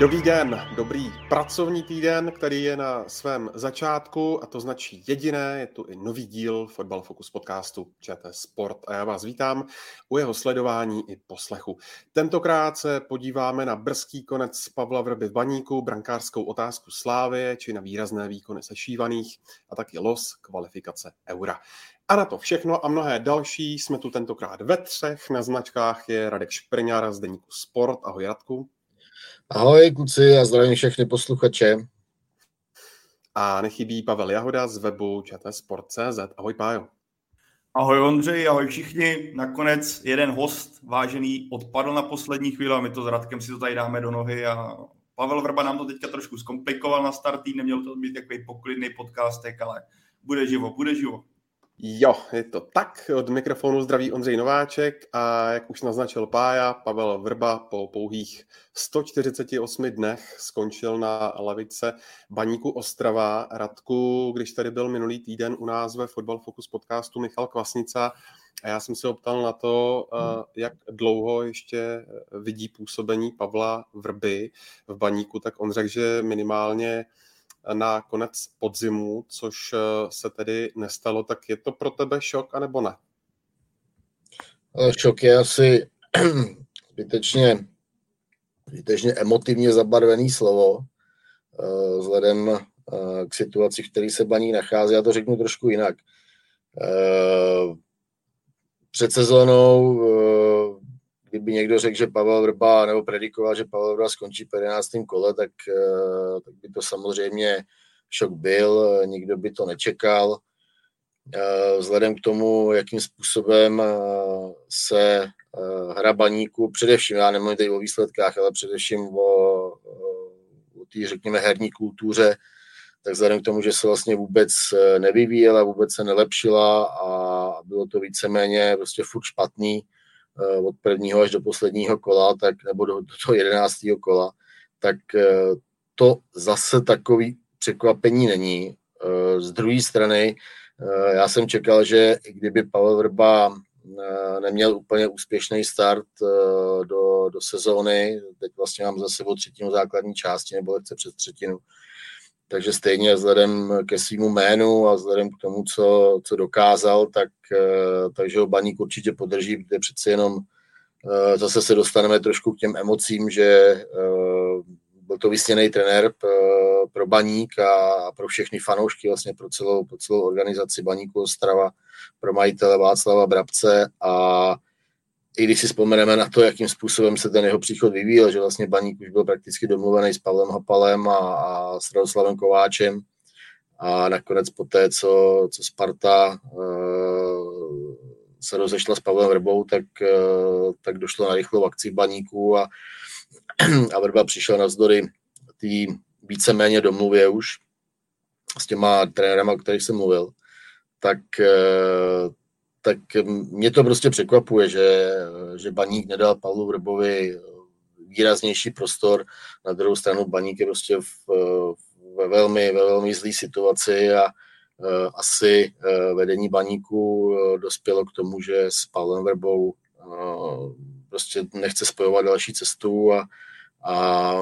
Dobrý den, dobrý pracovní týden, který je na svém začátku a to značí jediné, je tu i nový díl Football Focus podcastu ČT Sport a já vás vítám u jeho sledování i poslechu. Tentokrát se podíváme na brzký konec Pavla Vrby v baníku, brankářskou otázku Slávy či na výrazné výkony sešívaných a taky los kvalifikace Eura. A na to všechno a mnohé další jsme tu tentokrát ve třech. Na značkách je Radek Šprňára z deníku Sport. Ahoj Radku. Ahoj kluci a zdravím všechny posluchače. A nechybí Pavel Jahoda z webu čtsport.cz. Ahoj Pájo. Ahoj Ondřej, ahoj všichni. Nakonec jeden host vážený odpadl na poslední chvíli a my to s Radkem si to tady dáme do nohy a Pavel Vrba nám to teďka trošku zkomplikoval na start neměl to být takový poklidný podcastek, ale bude živo, bude živo. Jo, je to tak. Od mikrofonu zdraví Ondřej Nováček a jak už naznačil Pája, Pavel Vrba po pouhých 148 dnech skončil na lavice Baníku Ostrava. Radku, když tady byl minulý týden u nás ve Football Focus podcastu Michal Kvasnica, a já jsem se optal na to, eh, jak dlouho ještě vidí působení Pavla Vrby v Baníku, tak on řekl, že minimálně na konec podzimu, což eh, se tedy nestalo, tak je to pro tebe šok, anebo ne? Šok je asi zbytečně, zbytečně emotivně zabarvený slovo, eh, vzhledem eh, k situaci, v které se baní nachází. Já to řeknu trošku jinak. Před sezónou kdyby někdo řekl, že Pavel Vrba, nebo predikoval, že Pavel Vrba skončí po 11. kole, tak, eh, tak by to samozřejmě šok byl, nikdo by to nečekal. Eh, vzhledem k tomu, jakým způsobem eh, se hra baníku, především, já nemluvím tady o výsledkách, ale především o, o té, řekněme, herní kultuře, tak vzhledem k tomu, že se vlastně vůbec nevyvíjela, vůbec se nelepšila a bylo to víceméně prostě furt špatný, od prvního až do posledního kola, tak, nebo do, do toho jedenáctého kola, tak eh, to zase takový překvapení není. Eh, z druhé strany, já jsem čekal, že kdyby Pavel Vrba neměl úplně úspěšný start do, do sezóny, teď vlastně mám za sebou třetinu základní části, nebo lehce přes třetinu, takže stejně vzhledem ke svýmu jménu a vzhledem k tomu, co, co dokázal, tak, eh, takže ho Baník určitě podrží, protože přeci jenom eh, zase se dostaneme trošku k těm emocím, že eh, byl to vysněný trenér pro Baník a pro všechny fanoušky, vlastně pro celou, pro celou organizaci Baníku Ostrava, pro majitele Václava Brabce a i když si vzpomeneme na to, jakým způsobem se ten jeho příchod vyvíjel, že vlastně Baník už byl prakticky domluvený s Pavlem Hapalem a, a s Radoslavem Kováčem. A nakonec po té, co, co Sparta uh, se rozešla s Pavlem Vrbou, tak, uh, tak došlo na rychlou akci Baníku a, a Vrba přišel na vzdory té víceméně domluvě už s těma trenérama, o kterých jsem mluvil, tak, uh, tak mě to prostě překvapuje, že, že Baník nedal Pavlu Vrbovi výraznější prostor. Na druhou stranu Baník je prostě v, ve velmi, ve velmi zlý situaci a uh, asi uh, vedení Baníku uh, dospělo k tomu, že s Pavlem Vrbou uh, prostě nechce spojovat další cestu a, a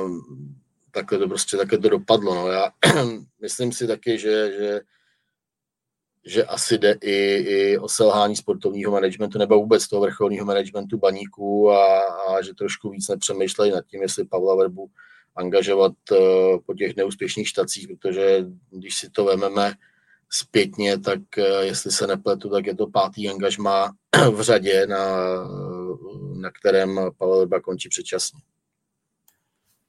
takhle to prostě takhle to dopadlo. No. Já myslím si taky, že, že že asi jde i, i o selhání sportovního managementu nebo vůbec toho vrcholního managementu baníků a, a že trošku víc nepřemýšlejí nad tím, jestli Pavla Verbu angažovat uh, po těch neúspěšných štacích, protože když si to vememe zpětně, tak uh, jestli se nepletu, tak je to pátý angažmá v řadě, na, na kterém Pavel Verba končí předčasně.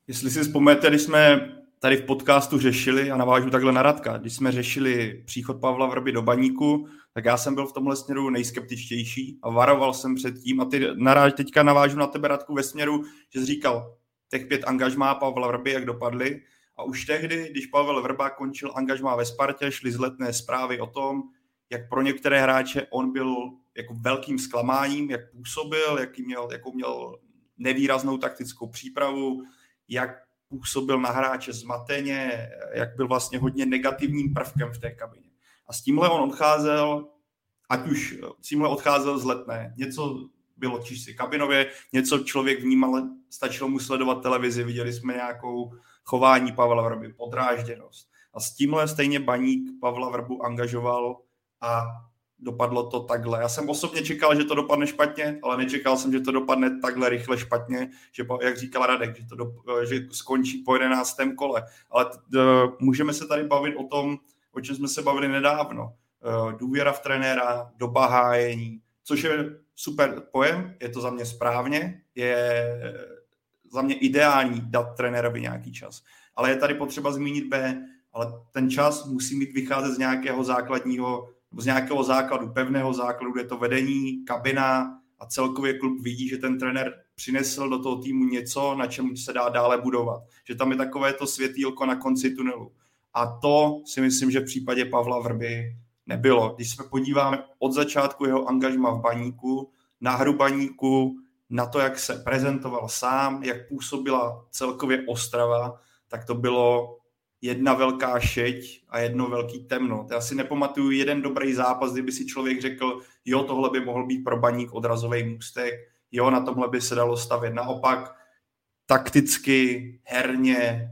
Jestli si vzpomněte, když jsme tady v podcastu řešili, a navážu takhle na Radka, když jsme řešili příchod Pavla Vrby do baníku, tak já jsem byl v tomhle směru nejskeptičtější a varoval jsem před tím a ty naráž, teďka navážu na tebe Radku ve směru, že jsi říkal, těch pět angažmá Pavla Vrby, jak dopadly. A už tehdy, když Pavel Vrba končil angažmá ve Spartě, šly zletné zprávy o tom, jak pro některé hráče on byl jako velkým zklamáním, jak působil, jaký měl, jakou měl nevýraznou taktickou přípravu, jak působil na hráče zmateně, jak byl vlastně hodně negativním prvkem v té kabině. A s tímhle on odcházel, ať už s tímhle odcházel z letné. Něco bylo čistě kabinově, něco člověk vnímal, stačilo mu sledovat televizi, viděli jsme nějakou chování Pavla Vrby, podrážděnost. A s tímhle stejně baník Pavla Vrbu angažoval a dopadlo to takhle. Já jsem osobně čekal, že to dopadne špatně, ale nečekal jsem, že to dopadne takhle rychle špatně, že jak říkal Radek, že, to do, že skončí po jedenáctém kole. Ale t, můžeme se tady bavit o tom, o čem jsme se bavili nedávno. E, důvěra v trenéra, doba hájení, což je super pojem, je to za mě správně, je za mě ideální dát trenérovi nějaký čas. Ale je tady potřeba zmínit B, ale ten čas musí mít vycházet z nějakého základního z nějakého základu, pevného základu, kde to vedení, kabina a celkově klub vidí, že ten trenér přinesl do toho týmu něco, na čem se dá dále budovat. Že tam je takové to světýlko na konci tunelu. A to si myslím, že v případě Pavla Vrby nebylo. Když se podíváme od začátku jeho angažma v baníku, na hru baníku, na to, jak se prezentoval sám, jak působila celkově Ostrava, tak to bylo jedna velká šeť a jedno velký temno. Já si nepamatuju jeden dobrý zápas, kdyby si člověk řekl, jo, tohle by mohl být pro baník odrazový můstek, jo, na tomhle by se dalo stavět. Naopak takticky, herně,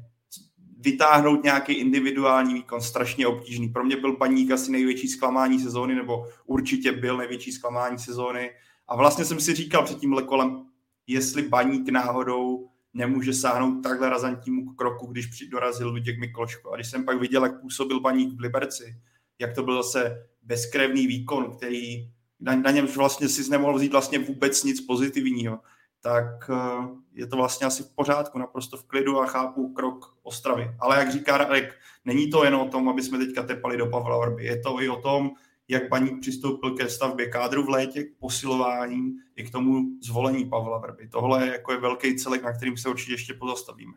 vytáhnout nějaký individuální výkon strašně obtížný. Pro mě byl baník asi největší zklamání sezóny, nebo určitě byl největší zklamání sezóny. A vlastně jsem si říkal před tímhle kolem, jestli baník náhodou nemůže sáhnout takhle razantnímu kroku, když dorazil Luděk Mikloško. A když jsem pak viděl, jak působil baník v Liberci, jak to byl zase bezkrevný výkon, který na, na něm vlastně si nemohl vzít vlastně vůbec nic pozitivního, tak eh, je to vlastně asi v pořádku, naprosto v klidu a chápu krok Ostravy. Ale jak říká Radek, není to jen o tom, aby jsme teďka tepali do Pavla Vrby, je to i o tom, jak Baník přistoupil ke stavbě kádru v létě, k posilování i k tomu zvolení Pavla Vrby. Tohle jako je velký celek, na kterým se určitě ještě pozastavíme.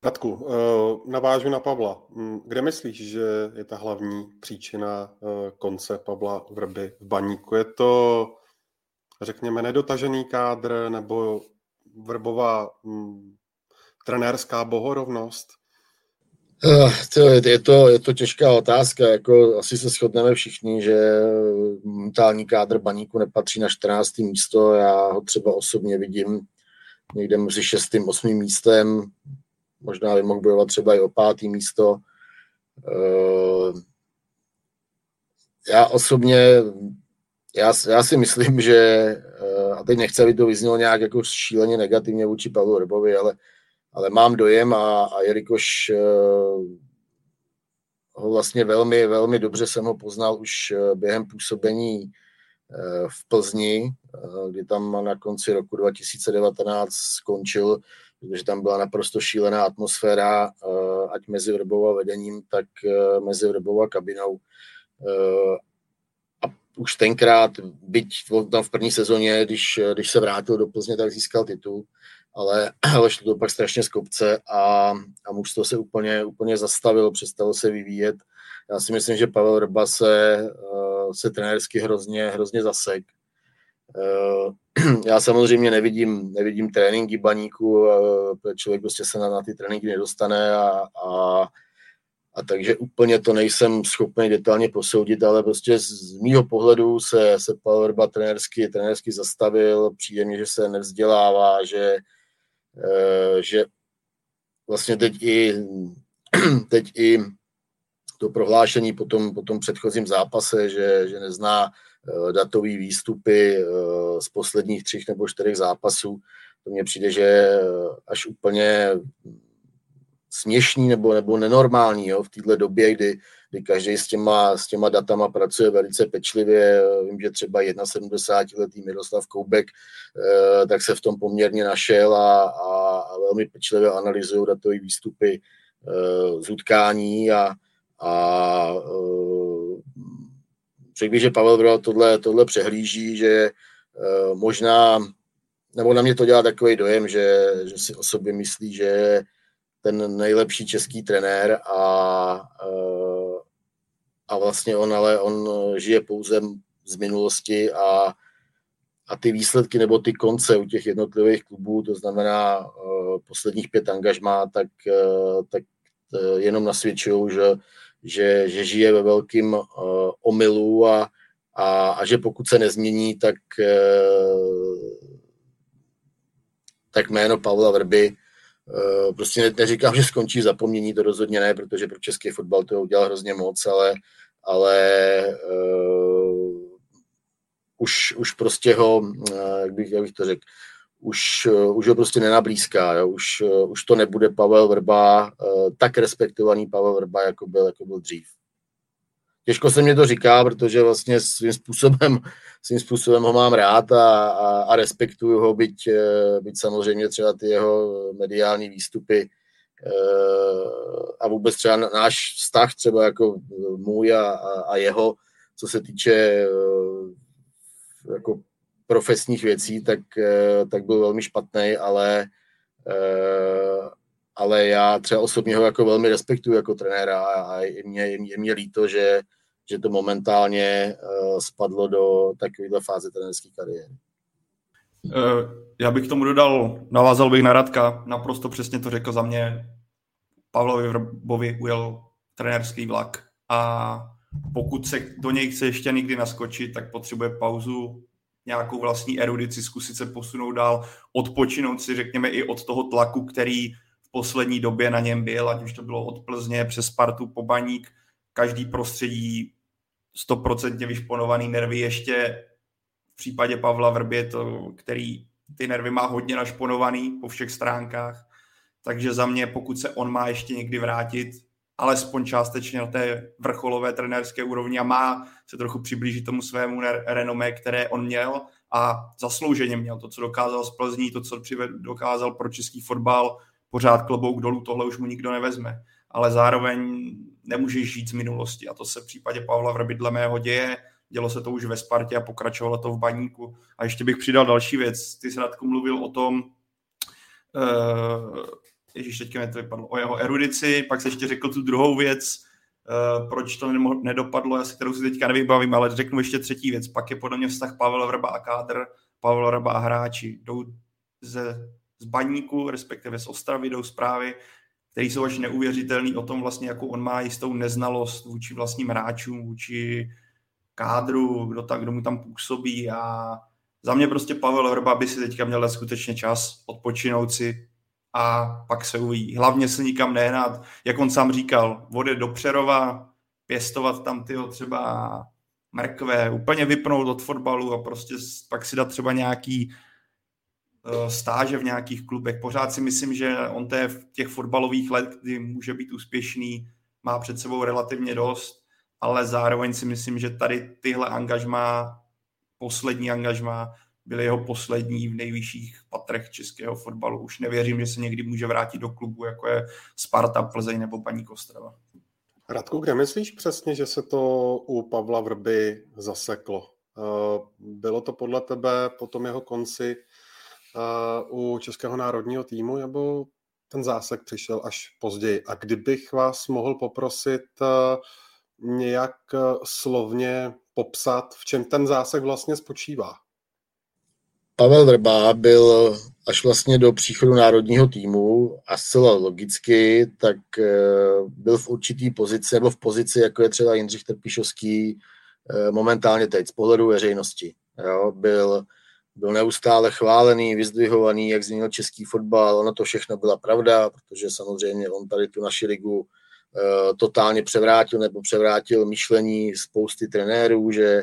Katku, eh, navážu na Pavla. Hm, kde myslíš, že je ta hlavní příčina eh, konce Pavla Vrby v Baníku? Je to, řekněme, nedotažený kádr nebo Vrbová hm, trenérská bohorovnost? Uh, to, je, to, je to těžká otázka, jako asi se shodneme všichni, že mentální kádr baníku nepatří na 14. místo, já ho třeba osobně vidím někde mezi 6. a 8. místem, možná by mohl bojovat třeba i o pátý místo. Uh, já osobně, já, já si myslím, že, a teď nechci, aby to vyznělo nějak jako šíleně negativně vůči Pavlu Rebovi, ale ale mám dojem a, a jelikož uh, ho vlastně velmi, velmi dobře jsem ho poznal už uh, během působení uh, v Plzni, kdy tam na konci roku 2019 skončil, protože tam byla naprosto šílená atmosféra, ať mezi Vrbou a vedením, tak mezi Vrbou a kabinou. A už tenkrát, byť tam v první sezóně, když, když se vrátil do Plzně, tak získal titul ale, ale šlo to pak strašně z kopce a, a mužstvo se úplně, úplně zastavilo, přestalo se vyvíjet. Já si myslím, že Pavel Rba se, eh, se trenérsky hrozně, hrozně zasek. Eh, já samozřejmě nevidím, nevidím tréninky baníku, eh, člověk prostě se na, na ty tréninky nedostane a, a, a takže úplně to nejsem schopný detailně posoudit, ale prostě z mýho pohledu se, se Pavel Rba trenérsky, trenérsky zastavil, přijde mi, že se nevzdělává, že, že vlastně teď i, teď i to prohlášení po tom, po tom předchozím zápase, že, že nezná eh, datový výstupy eh, z posledních třech nebo čtyřech zápasů, to mně přijde, že až úplně směšný nebo, nebo nenormální jo, v této době, kdy, kdy každý s těma, s těma datama pracuje velice pečlivě. Vím, že třeba 71-letý Miroslav Koubek eh, tak se v tom poměrně našel a, a, a velmi pečlivě analyzují datové výstupy eh, z utkání a, a eh, řekl bych, že Pavel Vrba tohle, tohle přehlíží, že možná, nebo na mě to dělá takový dojem, že, že si o sobě myslí, že ten nejlepší český trenér a, a vlastně on ale on žije pouze z minulosti a, a ty výsledky nebo ty konce u těch jednotlivých klubů, to znamená uh, posledních pět angažmá, tak, uh, tak uh, jenom nasvědčují, že, že, že žije ve velkým uh, omylu a, a, a že pokud se nezmění, tak, uh, tak jméno Pavla Vrby prostě ne, neříkám, že skončí zapomnění, to rozhodně ne, protože pro český fotbal to udělal hrozně moc, ale, ale uh, už, už prostě ho, eh, jak bych, jak bych to řekl, už, eh, už ho prostě nenablízká, jo? Už, eh, už to nebude Pavel Vrba, tak respektovaný Pavel Vrba, jako byl, jako byl dřív. Těžko se mě to říká, protože vlastně svým způsobem, svým způsobem ho mám rád a, a, a respektuju ho, byť, byť samozřejmě třeba ty jeho mediální výstupy a vůbec třeba náš vztah třeba jako můj a, a, jeho, co se týče jako profesních věcí, tak, eh, tak byl velmi špatný, ale, eh, ale já třeba osobně ho jako velmi respektuju jako trenéra a je mě, je mě líto, že, že to momentálně eh, spadlo do takovéhle fáze trenérské kariéry. Já bych tomu dodal, navázal bych na Radka, naprosto přesně to řekl za mě. Pavlovi Vrbovi ujel trenérský vlak a pokud se do něj chce ještě nikdy naskočit, tak potřebuje pauzu, nějakou vlastní erudici, zkusit se posunout dál, odpočinout si, řekněme, i od toho tlaku, který v poslední době na něm byl, ať už to bylo od Plzně přes Spartu po Baník, každý prostředí stoprocentně vyšponovaný nervy ještě v případě Pavla Vrbě, to, který ty nervy má hodně našponovaný po všech stránkách. Takže za mě, pokud se on má ještě někdy vrátit, alespoň částečně na té vrcholové trenérské úrovni a má se trochu přiblížit tomu svému renomé, které on měl a zaslouženě měl to, co dokázal z Plzní, to, co dokázal pro český fotbal, pořád klobouk dolů, tohle už mu nikdo nevezme. Ale zároveň nemůžeš žít z minulosti a to se v případě Pavla Vrby dle mého děje, dělo se to už ve Spartě a pokračovalo to v Baníku. A ještě bych přidal další věc. Ty jsi Radku mluvil o tom, uh, Ježíš, teďka mi to vypadlo, o jeho erudici, pak se ještě řekl tu druhou věc, uh, proč to nedopadlo, se kterou si teďka nevybavím, ale řeknu ještě třetí věc. Pak je podle mě vztah Pavel Vrba a kádr, Pavel Vrba a hráči. Jdou ze, z baníku, respektive z Ostravy, jdou zprávy, které jsou až neuvěřitelný o tom vlastně, jakou on má jistou neznalost vůči vlastním hráčům, vůči kádru, kdo, tak, kdo mu tam působí a za mě prostě Pavel Vrba by si teďka měl skutečně čas odpočinout si, a pak se uvidí. Hlavně se nikam nehnat, jak on sám říkal, vody do Přerova, pěstovat tam tyho třeba mrkve, úplně vypnout od fotbalu a prostě pak si dát třeba nějaký stáže v nějakých klubech. Pořád si myslím, že on té v těch fotbalových let, kdy může být úspěšný, má před sebou relativně dost, ale zároveň si myslím, že tady tyhle angažma, poslední angažma, byly jeho poslední v nejvyšších patrech českého fotbalu. Už nevěřím, že se někdy může vrátit do klubu, jako je Sparta, Plzeň nebo paní Kostrava. Radku, kde myslíš přesně, že se to u Pavla Vrby zaseklo? Eh, bylo to podle tebe po tom jeho konci eh, u Českého národního týmu, nebo ten zásek přišel až později? A kdybych vás mohl poprosit eh, nějak slovně popsat, v čem ten zásek vlastně spočívá? Pavel Vrba byl až vlastně do příchodu národního týmu a zcela logicky, tak eh, byl v určitý pozici, nebo v pozici, jako je třeba Jindřich Trpišovský eh, momentálně teď z pohledu veřejnosti. Jo, byl, byl neustále chválený, vyzdvihovaný, jak změnil český fotbal. Ono to všechno byla pravda, protože samozřejmě on tady tu naši ligu uh, totálně převrátil nebo převrátil myšlení spousty trenérů, že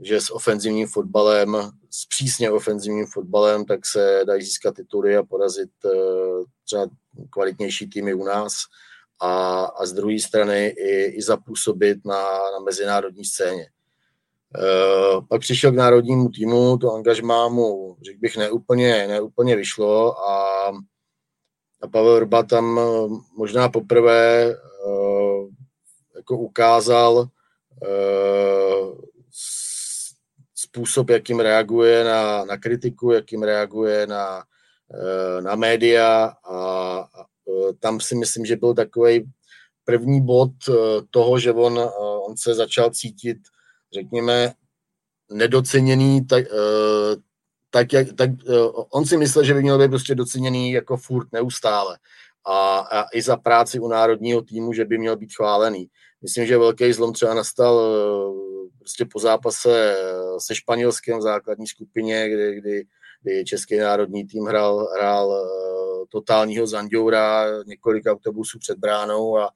že s ofenzivním fotbalem, s přísně ofenzivním fotbalem, tak se dají získat tituly a porazit eh, třeba kvalitnější týmy u nás a, a z druhé strany i, i zapůsobit na, na mezinárodní scéně. Uh, pak přišel k národnímu týmu, to angažmá mu, řekl bych, neúplně, neúplně vyšlo a, a Pavel Rba tam eh, možná poprvé uh, jako ukázal způsob, jakým reaguje na, na kritiku, jakým reaguje na, eh, na média a, tam si myslím, že byl takový první bod toho, že on, on se začal cítit, řekněme, nedoceněný, tak, tak, jak, tak on si myslel, že by měl být prostě doceněný jako furt neustále a, a i za práci u národního týmu, že by měl být chválený. Myslím, že velký zlom třeba nastal prostě po zápase se Španělském v základní skupině, kdy, kdy, kdy český národní tým hrál, hrál totálního Zanděura, několik autobusů před bránou a,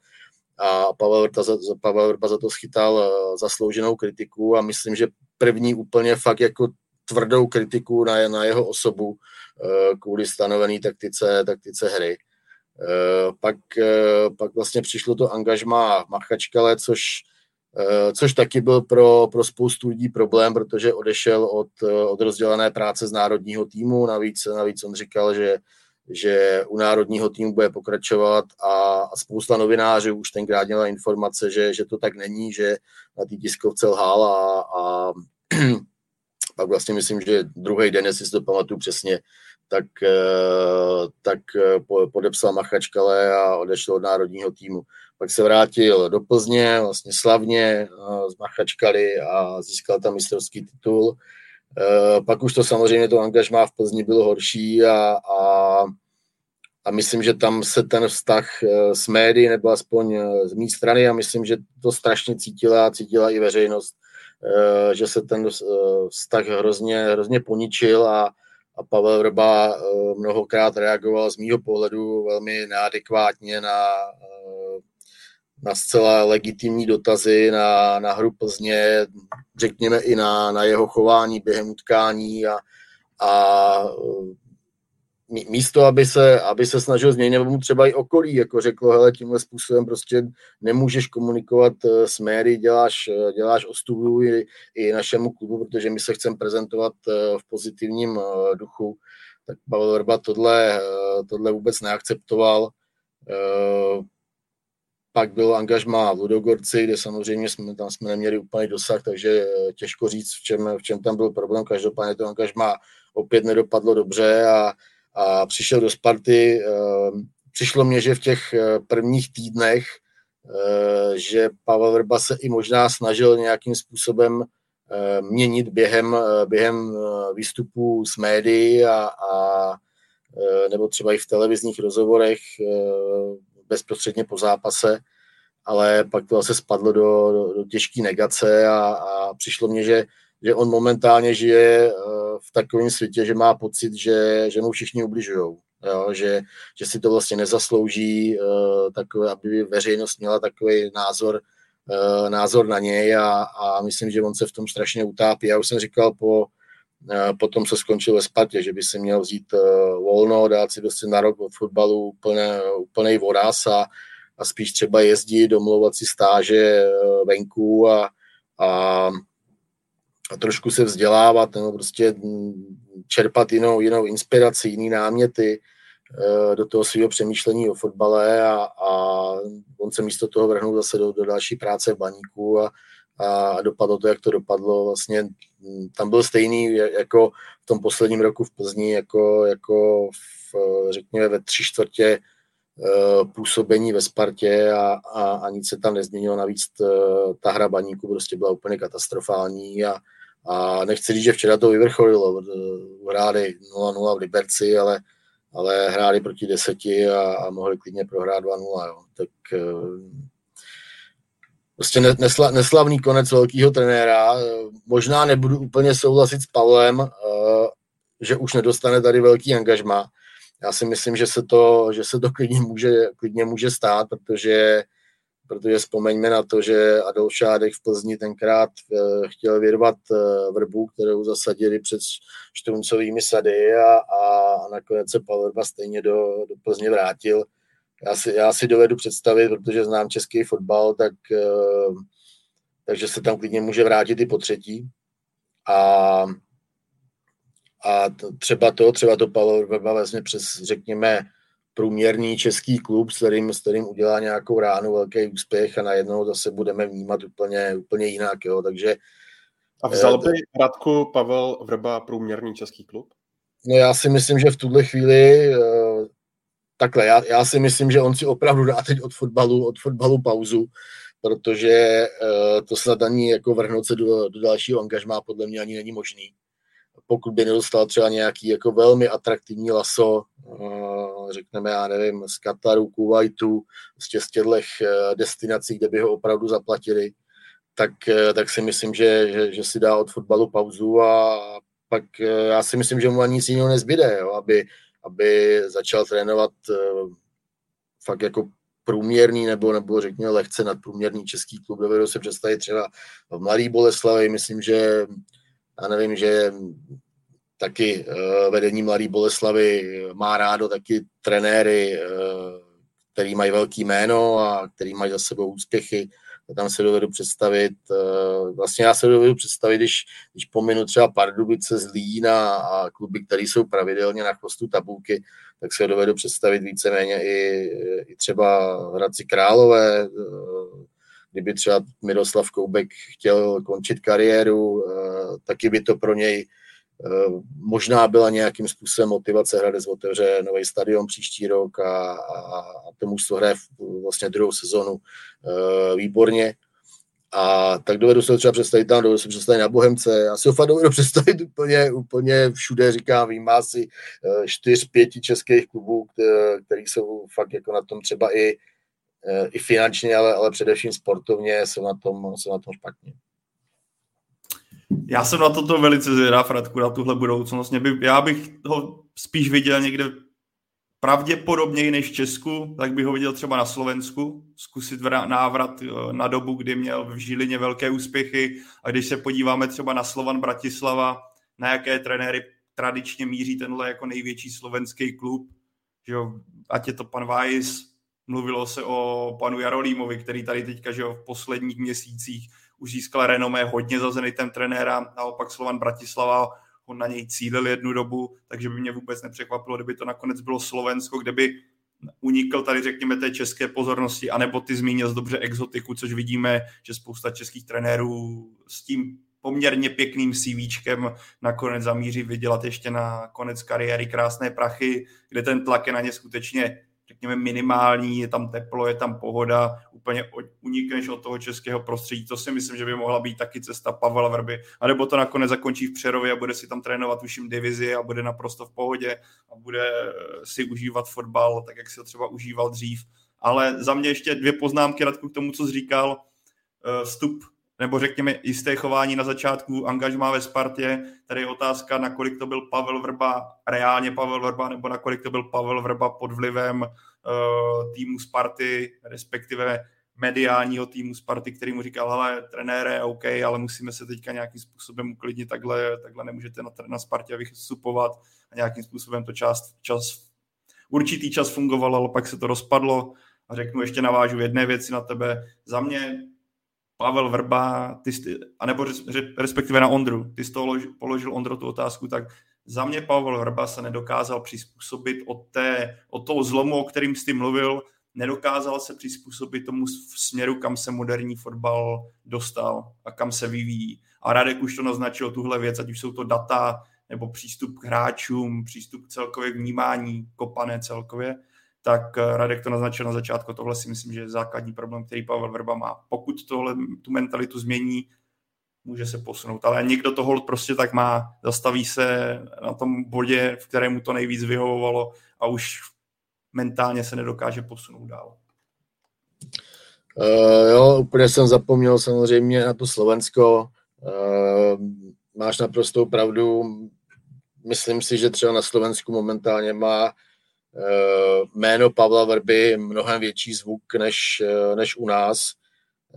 a Pavel Vrba, za, Pavel Vrba za to schytal zaslouženou kritiku a myslím, že první úplně fakt jako tvrdou kritiku na, na jeho osobu kvůli stanovené taktice, taktice hry. Pak, pak vlastně přišlo to angažma Machačkale, což Eh, což taky byl pro, pro spoustu lidí problém, protože odešel od, od rozdělené práce z národního týmu, navíc, navíc on říkal, že, že u národního týmu bude pokračovat a, spousta novinářů už tenkrát měla informace, že, že to tak není, že na té tiskovce lhal a, a pak vlastně myslím, že druhý den, jestli si to pamatuju přesně, tak, eh, tak eh, podepsal Machačkale a odešel od národního týmu pak se vrátil do Plzně, vlastně slavně zmachačkali a získal tam mistrovský titul. Pak už to samozřejmě to angažmá v Plzni bylo horší a, a, a myslím, že tam se ten vztah e, s médií, nebo aspoň e, z mé strany, a myslím, že to strašně cítila, cítila i veřejnost, že se ten vztah hrozně, hrozně poničil a, a Pavel Vrba mnohokrát reagoval z mýho pohledu velmi neadekvátně na na zcela legitimní dotazy na, na hru Plzně, řekněme i na, na jeho chování během utkání a, a místo, aby se, aby se snažil změnit, nebo mu třeba i okolí, jako řeklo, hele, tímhle způsobem prostě nemůžeš komunikovat eh, s médií, děláš, eh, děláš ostudu i, i našemu klubu, protože my se chceme prezentovat eh, v pozitivním duchu, tak Pavel Verba tohle, tohle vůbec neakceptoval pak bylo angažma v Ludogorci, kde samozřejmě jsme, tam jsme neměli úplný dosah, takže těžko říct, v čem, v čem tam byl problém. Každopádně to angažma opět nedopadlo dobře a, a přišel do Sparty. Eh, přišlo mě, že v těch eh, prvních týdnech, že Pavel Vrba se i možná snažil nějakým způsobem měnit během, během výstupů s médií a, a nebo třeba i v televizních rozhovorech bezprostředně po zápase, ale pak to zase spadlo do, do, do těžké negace a, a přišlo mně, že, že on momentálně žije eh, v takovém světě, že má pocit, že, že mu všichni ubližují. Jo, že, že si to vlastně nezaslouží, uh, takové, aby veřejnost měla takový názor, uh, názor na něj a, a myslím, že on se v tom strašně utápí. Já už jsem říkal po, uh, po tom, co skončil ve Spartě, že by si měl vzít uh, volno, dát si prostě na rok od fotbalu úplně, úplnej voraz a, a spíš třeba jezdit, domlouvat si stáže uh, venku a, a, a trošku se vzdělávat nebo prostě čerpat jinou, jinou inspiraci, jiný náměty do toho svého přemýšlení o fotbale a, a on se místo toho vrhnul zase do, do další práce v baníku a, a dopadlo to, jak to dopadlo. Vlastně mm, tam byl stejný jako v tom posledním roku v Plzni, jako, jako v, řekněme, ve tři čtvrtě eh, působení ve Spartě a, a, a nic se tam nezměnilo. Navíc eh, ta hra baníku prostě byla úplně katastrofální a, a nechci říct, že včera to vyvrcholilo. Hráli 0-0 v Liberci, ale, ale hráli proti deseti a, a mohli klidně prohrát 2-0. Jo. Tak eh, prostě nesla, neslavný konec velkého trenéra. Možná nebudu úplně souhlasit s Pavlem, eh, že už nedostane tady velký angažma. Já si myslím, že se to, že se to klidně může, klidně může stát, protože, protože vzpomeňme na to, že Adolf Šádek v Plzni tenkrát eh, chtěl vyrvat eh, vrbu, kterou zasadili před štruncovými sady a, a nakonec se Pavel stejně do, do Plzně vrátil já si, já si dovedu představit, protože znám český fotbal, tak, eh, takže se tam klidně může vrátit i po třetí. A, a třeba to, třeba to Pavel Vrba vlastně přes, řekněme, průměrný český klub, s kterým, s kterým udělá nějakou ránu velký úspěch a najednou zase budeme vnímat úplně, úplně jinak. Jo. Takže, a vzal eh, by Radku Pavel Vrba průměrný český klub? No já si myslím, že v tuhle chvíli eh, takhle, já, já si myslím, že on si opravdu dá teď od fotbalu, od fotbalu pauzu, protože uh, to snad ani jako vrhnout se do, do dalšího angažmá podle mě ani není možný. Pokud by nedostal třeba nějaký jako velmi atraktivní laso, uh, řekneme, já nevím, z Kataru, Kuwaitu, prostě z těchto uh, destinací, kde by ho opravdu zaplatili, tak, uh, tak si myslím, že, že, že si dá od fotbalu pauzu a pak já si myslím, že mu ani nic jiného nezbyde, jo, aby, aby začal trénovat fakt jako průměrný nebo, nebo řekněme lehce nadprůměrný český klub. Dovedu se představit třeba v Mladý Boleslavi, myslím, že já nevím, že taky uh, vedení Mladý Boleslavy má rádo taky trenéry, uh, který mají velký jméno a který mají za sebou úspěchy. Tam se dovedu představit, eh, vlastně já se dovedu představit, když, když pominu třeba Pardubice, Zlín a, a kluby, které jsou pravidelně na chvostu tabulky, tak se dovedu představit víceméně i, i třeba Hradci Králové, eh, kdyby třeba Miroslav Koubek chtěl končit kariéru, eh, taky by to pro něj možná byla nějakým způsobem motivace Hradec otevře nový stadion příští rok a, a, a to mužstvo hraje vlastně druhou sezonu uh, výborně. A tak dovedu se třeba představit tam, dovedu se představit na Bohemce. Já si ho fakt dovedu představit úplně, úplně všude, říkám, vím, má asi uh, čtyř, pěti českých klubů, který jsou fakt jako na tom třeba i, i finančně, ale, ale především sportovně jsou na tom, jsou na tom špatně. Já jsem na toto velice zvědav, Radku, na tuhle budoucnost. By, já bych ho spíš viděl někde pravděpodobněji než v Česku, tak bych ho viděl třeba na Slovensku, zkusit návrat eh, na dobu, kdy měl v Žilině velké úspěchy a když se podíváme třeba na Slovan Bratislava, na jaké trenéry tradičně míří tenhle jako největší slovenský klub, že jo, ať je to pan Weiss, mluvilo se o panu Jarolímovi, který tady teďka že v posledních měsících už získal renomé hodně za Zenitem trenéra, naopak Slovan Bratislava on na něj cílil jednu dobu, takže by mě vůbec nepřekvapilo, kdyby to nakonec bylo Slovensko, kde by unikl tady, řekněme, té české pozornosti, anebo ty zmínil z dobře exotiku, což vidíme, že spousta českých trenérů s tím poměrně pěkným CVčkem nakonec zamíří vydělat ještě na konec kariéry krásné prachy, kde ten tlak je na ně skutečně řekněme, minimální, je tam teplo, je tam pohoda, úplně unikneš od toho českého prostředí. To si myslím, že by mohla být taky cesta Pavla Vrby. A nebo to nakonec zakončí v Přerově a bude si tam trénovat uším divizi a bude naprosto v pohodě a bude eh, si užívat fotbal, tak jak si ho třeba užíval dřív. Ale za mě ještě dvě poznámky Radku k tomu, co jsi říkal. Eh, vstup nebo řekněme jisté chování na začátku angažmá ve Spartě. Tady je otázka, nakolik to byl Pavel Vrba, reálně Pavel Vrba, nebo nakolik to byl Pavel Vrba pod vlivem uh, týmu Sparty, respektive mediálního týmu Sparty, který mu říkal, hele, trenére, OK, ale musíme se teďka nějakým způsobem uklidnit, takhle, takhle nemůžete na, na Spartě vystupovat a nějakým způsobem to čas, čas, určitý čas fungovalo, ale pak se to rozpadlo a řeknu, ještě navážu jedné věci na tebe. Za mě Pavel Vrba, ty anebo respektive na Ondru, ty jsi to položil Ondro tu otázku, tak za mě Pavel Vrba se nedokázal přizpůsobit od, té, od toho zlomu, o kterým jsi mluvil, nedokázal se přizpůsobit tomu směru, kam se moderní fotbal dostal a kam se vyvíjí. A Radek už to naznačil, tuhle věc, ať už jsou to data, nebo přístup k hráčům, přístup k celkově vnímání, kopané celkově, tak eh, Radek to naznačil na začátku. Tohle si myslím, že je základní problém, který Pavel Vrba má. Pokud tohle, tu mentalitu změní, může se posunout. Ale někdo to hold prostě tak má, zastaví se na tom bodě, v kterému to nejvíc vyhovovalo a už mentálně se nedokáže posunout dál. Uh, jo, úplně jsem zapomněl samozřejmě na to Slovensko. Uh, máš naprostou pravdu. Myslím si, že třeba na Slovensku momentálně má jméno Pavla Vrby mnohem větší zvuk než, eh, než u nás,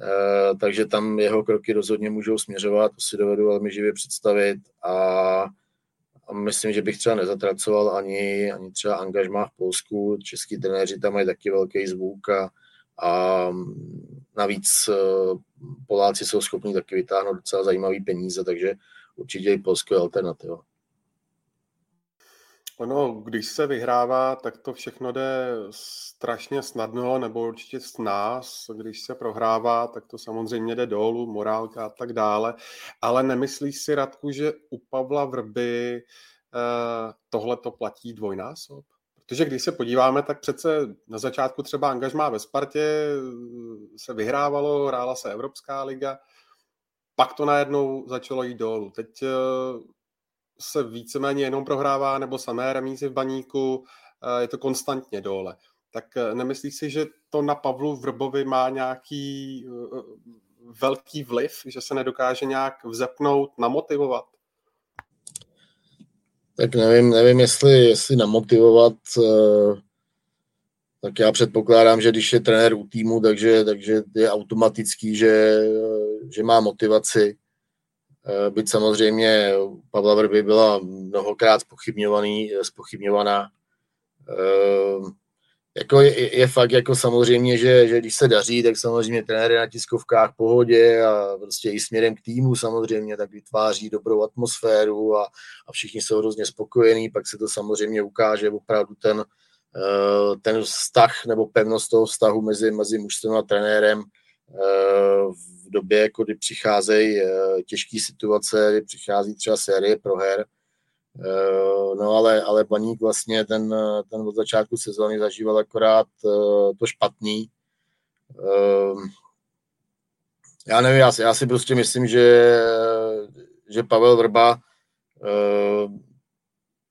eh, takže tam jeho kroky rozhodně můžou směřovat, to si dovedu velmi živě představit. A, myslím, že bych třeba nezatracoval ani, ani třeba angažmá v Polsku, český trenéři tam mají taky velký zvuk a, a navíc Poláci jsou schopni taky vytáhnout docela zajímavý peníze, takže určitě i Polsko je alternativa. Ono, když se vyhrává, tak to všechno jde strašně snadno, nebo určitě s nás. Když se prohrává, tak to samozřejmě jde dolů, morálka a tak dále. Ale nemyslíš si, Radku, že u Pavla Vrby eh, tohle to platí dvojnásob? Protože když se podíváme, tak přece na začátku třeba angažmá ve Spartě se vyhrávalo, hrála se Evropská liga, pak to najednou začalo jít dolů. Teď se víceméně jenom prohrává, nebo samé remízy v baníku, je to konstantně dole. Tak nemyslíš si, že to na Pavlu Vrbovi má nějaký velký vliv, že se nedokáže nějak vzepnout, namotivovat? Tak nevím, nevím jestli, jestli namotivovat, eh, tak já předpokládám, že když je trenér u týmu, takže, takže je automatický, že, že má motivaci. Eh, byť samozřejmě Pavla Vrby byla mnohokrát spochybňovaný, spochybňovaná. Eh, jako je, je fakt jako samozřejmě, že, že když se daří, tak samozřejmě trenér je na tiskovkách pohodě a prostě i směrem k týmu samozřejmě, tak vytváří dobrou atmosféru a, a všichni jsou hrozně spokojení, pak se to samozřejmě ukáže opravdu ten, eh, ten vztah nebo pevnost toho vztahu mezi, mezi mužstvem a trenérem v době, jako kdy přicházejí eh, těžké situace, kdy přichází třeba série proher, Eh, no ale, ale Baník vlastně ten, ten od začátku sezóny zažíval akorát eh, to špatný. Eh, já nevím, já si, já si prostě myslím, že, že Pavel Vrba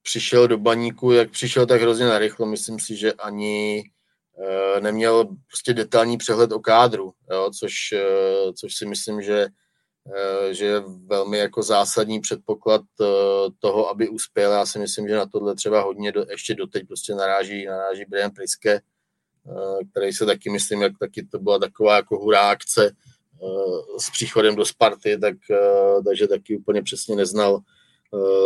přišel do baníku, jak přišel tak hrozně narychlo. Myslím si, že ani neměl prostě detailní přehled o kádru, jo, což, což si myslím, že Eh, že je velmi jako zásadní předpoklad eh, toho, aby uspěl. Já si myslím, že na tohle třeba hodně do, ještě doteď prostě naráží, naráží Brian Priske, eh, který se taky myslím, jak taky to byla taková jako hurá akce s příchodem do Sparty, tak, takže taky úplně přesně neznal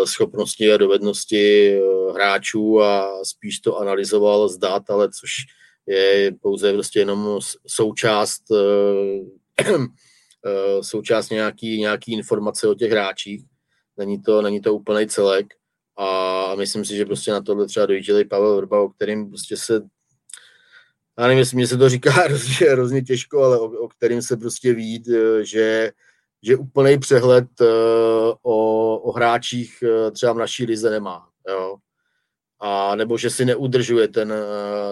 schopnosti a dovednosti hráčů a spíš to analyzoval z dat, ale což je pouze prostě jenom součást Eh, součást nějaký, nějaký informace o těch hráčích. Není to, není to úplný celek. A myslím si, že prostě na tohle třeba dojížděli Pavel Vrba, o kterým prostě se já nevím, jestli mě se to říká hrozně, hrozně těžko, ale o, o kterým se prostě ví, eh, že, že úplný přehled eh, o, o hráčích třeba v naší lize nemá. Jo? A nebo že si neudržuje ten,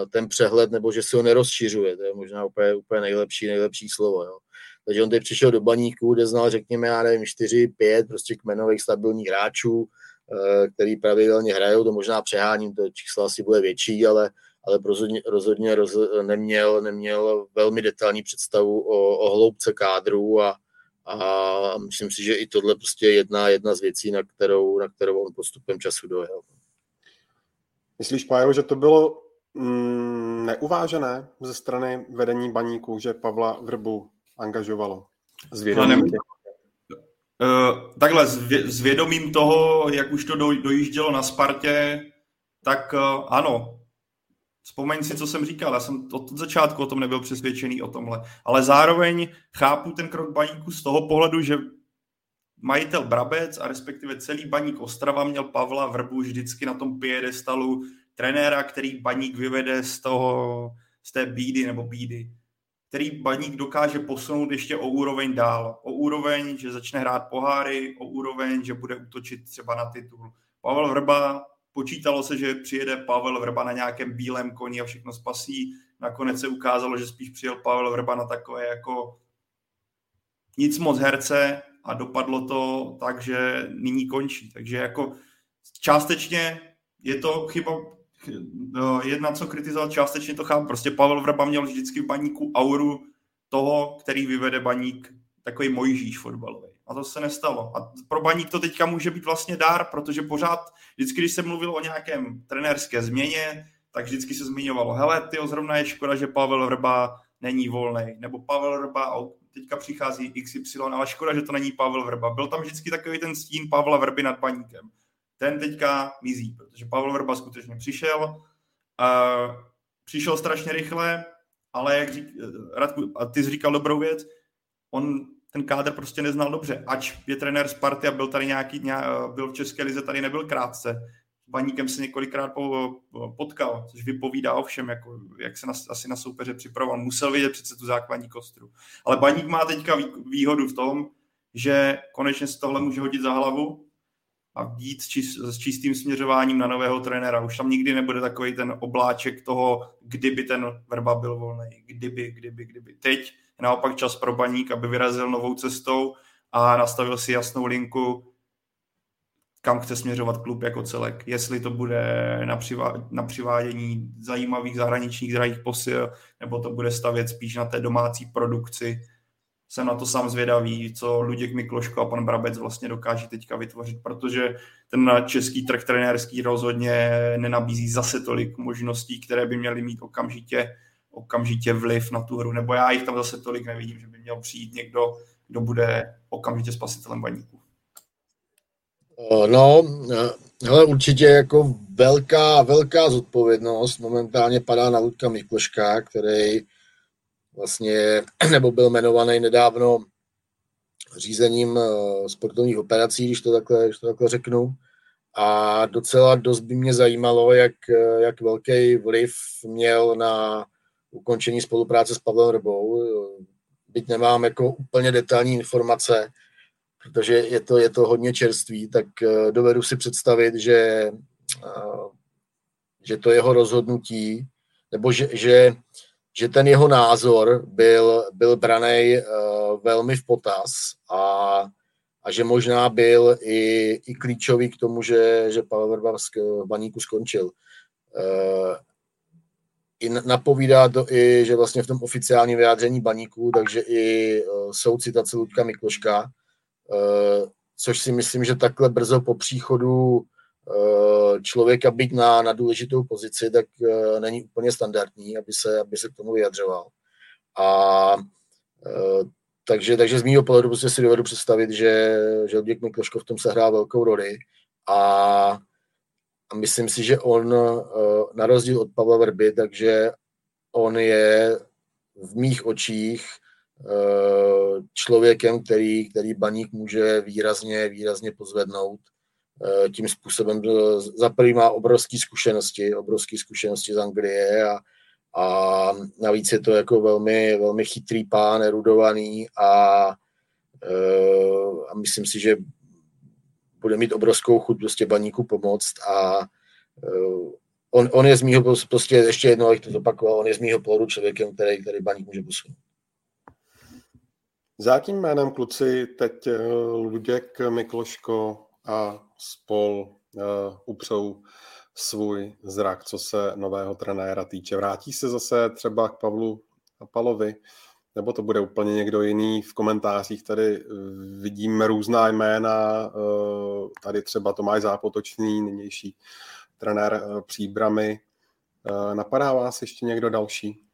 ten přehled, nebo že si ho nerozšiřuje. To je možná úplně, úplně nejlepší, nejlepší slovo. Jo? Takže on teď přišel do baníku, kde znal, řekněme, já nevím, 4, 5 prostě kmenových stabilních hráčů, eh, který pravidelně hrajou, to možná přeháním, to číslo asi bude větší, ale, ale rozhodně, rozhodně roz, neměl, neměl velmi detailní představu o, o hloubce kádru a, a myslím si, že i tohle prostě je jedna, jedna z věcí, na kterou, na kterou on postupem času dojel. Myslíš, Pájo, že to bylo mm, neuvážené ze strany vedení baníku, že Pavla Vrbu angažovalo? S vědomím uh, takhle, s, vě, s vědomím toho, jak už to do, dojíždělo na Spartě, tak uh, ano. Vzpomeň si, co jsem říkal. Já jsem od začátku o tom nebyl přesvědčený o tomhle. Ale zároveň chápu ten krok baníku z toho pohledu, že majitel Brabec a respektive celý baník Ostrava měl Pavla Vrbu vždycky na tom piedestalu trenéra, který baník vyvede z toho, z té bídy nebo bídy který baník dokáže posunout ještě o úroveň dál. O úroveň, že začne hrát poháry, o úroveň, že bude útočit třeba na titul. Pavel Vrba, počítalo se, že přijede Pavel Vrba na nějakém bílém koni a všechno spasí. Nakonec se ukázalo, že spíš přijel Pavel Vrba na takové jako nic moc herce a dopadlo to tak, že nyní končí. Takže jako částečně je to chyba No, jedna, co kritizoval, částečně to chápu. Prostě Pavel Vrba měl vždycky v baníku auru toho, který vyvede baník takový Mojžíš fotbalový. A to se nestalo. A pro baník to teďka může být vlastně dár, protože pořád, vždycky, když se mluvilo o nějakém trenérské změně, tak vždycky se zmiňovalo, hele, ty zrovna je škoda, že Pavel Vrba není volný, nebo Pavel Vrba, teďka přichází XY, ale škoda, že to není Pavel Vrba. Byl tam vždycky takový ten stín Pavla Vrby nad baníkem ten teďka mizí, protože Pavel Vrba skutečně přišel. A přišel strašně rychle, ale jak řík, Radku, a ty jsi říkal dobrou věc, on ten kádr prostě neznal dobře. Ač je trenér Sparty a byl tady nějaký, byl v České lize, tady nebyl krátce. Baníkem se několikrát potkal, což vypovídá o všem, jako, jak se na, asi na soupeře připravoval. Musel vidět přece tu základní kostru. Ale Baník má teďka výhodu v tom, že konečně se tohle může hodit za hlavu a jít s, s čistým směřováním na nového trenéra. Už tam nikdy nebude takový ten obláček toho, kdyby ten Verba byl volný, kdyby, kdyby, kdyby. Teď je naopak čas pro baník, aby vyrazil novou cestou a nastavil si jasnou linku, kam chce směřovat klub jako celek. Jestli to bude na, přivá, na přivádění zajímavých zahraničních drahých posil, nebo to bude stavět spíš na té domácí produkci. Jsem na to sám zvědavý, co Luděk Mikloško a pan Brabec vlastně dokáží teďka vytvořit, protože ten český trh trenérský rozhodně nenabízí zase tolik možností, které by měly mít okamžitě, okamžitě vliv na tu hru, nebo já jich tam zase tolik nevidím, že by měl přijít někdo, kdo bude okamžitě spasitelem baníku. Eh, no, eh, hele, určitě jako velká, velká zodpovědnost momentálně padá na Ludka Mikloška, který vlastně, nebo byl jmenovaný nedávno řízením eh, sportovních operací, když to takhle, když to takhle řeknu. A docela dost by mě zajímalo, jak, jak velký vliv měl na ukončení spolupráce s Pavlem Rbou. Byť nemám jako úplně detailní informace, protože je to, je to hodně čerstvý, tak eh, dovedu si představit, že, eh, že to jeho rozhodnutí, nebo že, že, že ten jeho názor byl, byl braný eh, velmi v potaz a, a že možná byl i, i klíčový k tomu, že, že Pavel Verba v baníku skončil. I napovídá to i, že vlastně v tom oficiálním vyjádření baníku, takže i jsou citace Ludka Mikloška, což si myslím, že takhle brzo po příchodu eh, člověka být na, na důležitou pozici, tak eh, není úplně standardní, aby se, aby se k tomu vyjadřoval. A takže, takže z mého pohledu prostě si dovedu představit, že, že Luděk Mikloško v tom sehrál velkou roli a, a myslím si, že on na rozdíl od Pavla Verby, takže on je v mých očích Eh, člověkem, který, který baník může výrazně, výrazně pozvednout. Eh, tím způsobem za prvý má obrovské zkušenosti, obrovské zkušenosti z Anglie a, a navíc je to jako velmi, velmi chytrý pán, erudovaný a, eh, a myslím si, že bude mít obrovskou chuť prostě baníku pomoct a on, on je z mýho, prostě ještě jednou, jak to zopakoval, on je z mýho pohledu člověkem, který, který baník může posunout. Za jakým jménem kluci teď eh, Luděk Mikloško a spol uh, upřou svůj zrak, co se nového trenéra týče. Vrátí se zase třeba k Pavlu Palovi, nebo to bude úplně někdo jiný. V komentářích tady eh, vidíme různá jména, tady třeba Tomáš Zápotočný, nynější trenér Příbramy. Napadá vás ještě někdo další?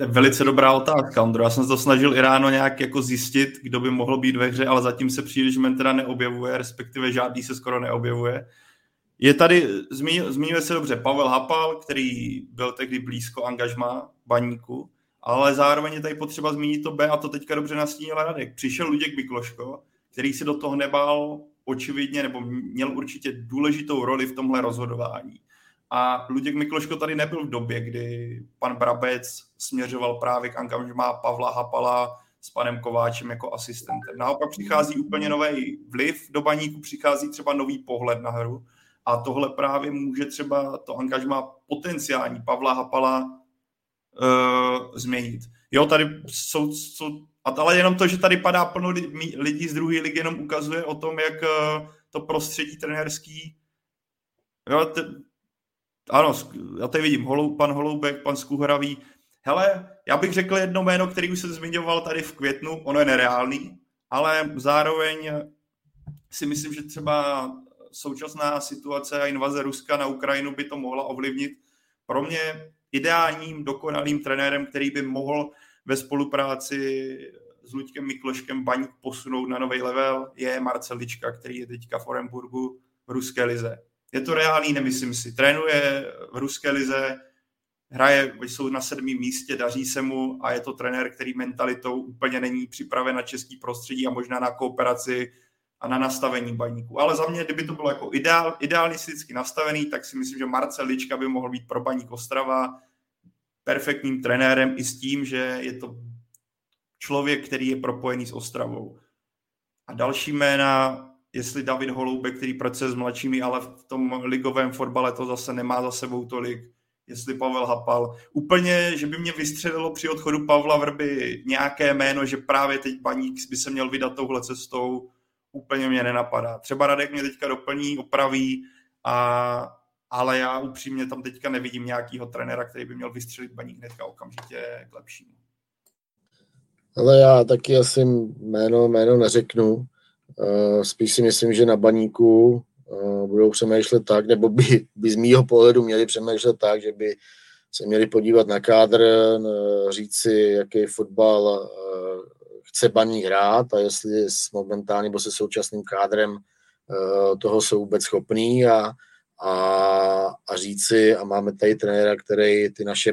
To je velice dobrá otázka, Ondro. Já jsem se to snažil i ráno nějak jako zjistit, kdo by mohl být ve hře, ale zatím se příliš teda neobjevuje, respektive žádný se skoro neobjevuje. Je tady, zmiňuje se dobře, Pavel Hapal, který byl tehdy blízko angažma baníku, ale zároveň je tady potřeba zmínit to B a to teďka dobře nastínil Radek. Přišel Luděk Mikloško, který si do toho nebál očividně, nebo měl určitě důležitou roli v tomhle rozhodování. A Luděk Mikloško tady nebyl v době, kdy pan Brabec směřoval právě k angažmá Pavla Hapala s panem Kováčem jako asistentem. Naopak přichází úplně nový vliv do baníku, přichází třeba nový pohled na hru a tohle právě může třeba to angažmá potenciální Pavla Hapala uh, změnit. Jo, tady jsou, jsou ale jenom to, že tady padá plno lidí z druhé ligy, jenom ukazuje o tom, jak uh, to prostředí trenérský jo, t- ano, já tady vidím, Holou, pan Holoubek, pan Skuhravý. Hele, já bych řekl jedno jméno, který už se zmiňoval tady v květnu, ono je nereálný, ale zároveň si myslím, že třeba současná situace a invaze Ruska na Ukrajinu by to mohla ovlivnit. Pro mě ideálním, dokonalým trenérem, který by mohl ve spolupráci s Luďkem Mikloškem Baňk posunout na nový level, je Marcel Lička, který je teďka v Orenburgu v ruské lize. Je to reálný, nemyslím si. Trénuje v ruské lize, hraje, jsou na sedmém místě, daří se mu a je to trenér, který mentalitou úplně není připraven na český prostředí a možná na kooperaci a na nastavení baníku. Ale za mě, kdyby to bylo jako ideál, idealisticky nastavený, tak si myslím, že Marcel Lička by mohl být pro baník Ostrava perfektním trenérem i s tím, že je to člověk, který je propojený s Ostravou. A další jména, jestli David Holoubek, který pracuje s mladšími, ale v tom ligovém fotbale to zase nemá za sebou tolik, jestli Pavel Hapal. Úplně, že by mě vystřelilo při odchodu Pavla Vrby nějaké jméno, že právě teď Baník by se měl vydat touhle cestou, úplně mě nenapadá. Třeba Radek mě teďka doplní, opraví, a, ale já upřímně tam teďka nevidím nějakého trenéra, který by měl vystřelit Baník hnedka okamžitě k lepšímu. Ale já taky asi jméno, jméno neřeknu. Uh, spíš si myslím, že na baníku uh, budou přemýšlet tak, nebo by, by z mýho pohledu měli přemýšlet tak, že by se měli podívat na kádr, říct si, jaký fotbal chce baník hrát a jestli s momentálně nebo se současným kádrem toho jsou vůbec schopný a, a, a říci, a máme tady trenéra, který ty naše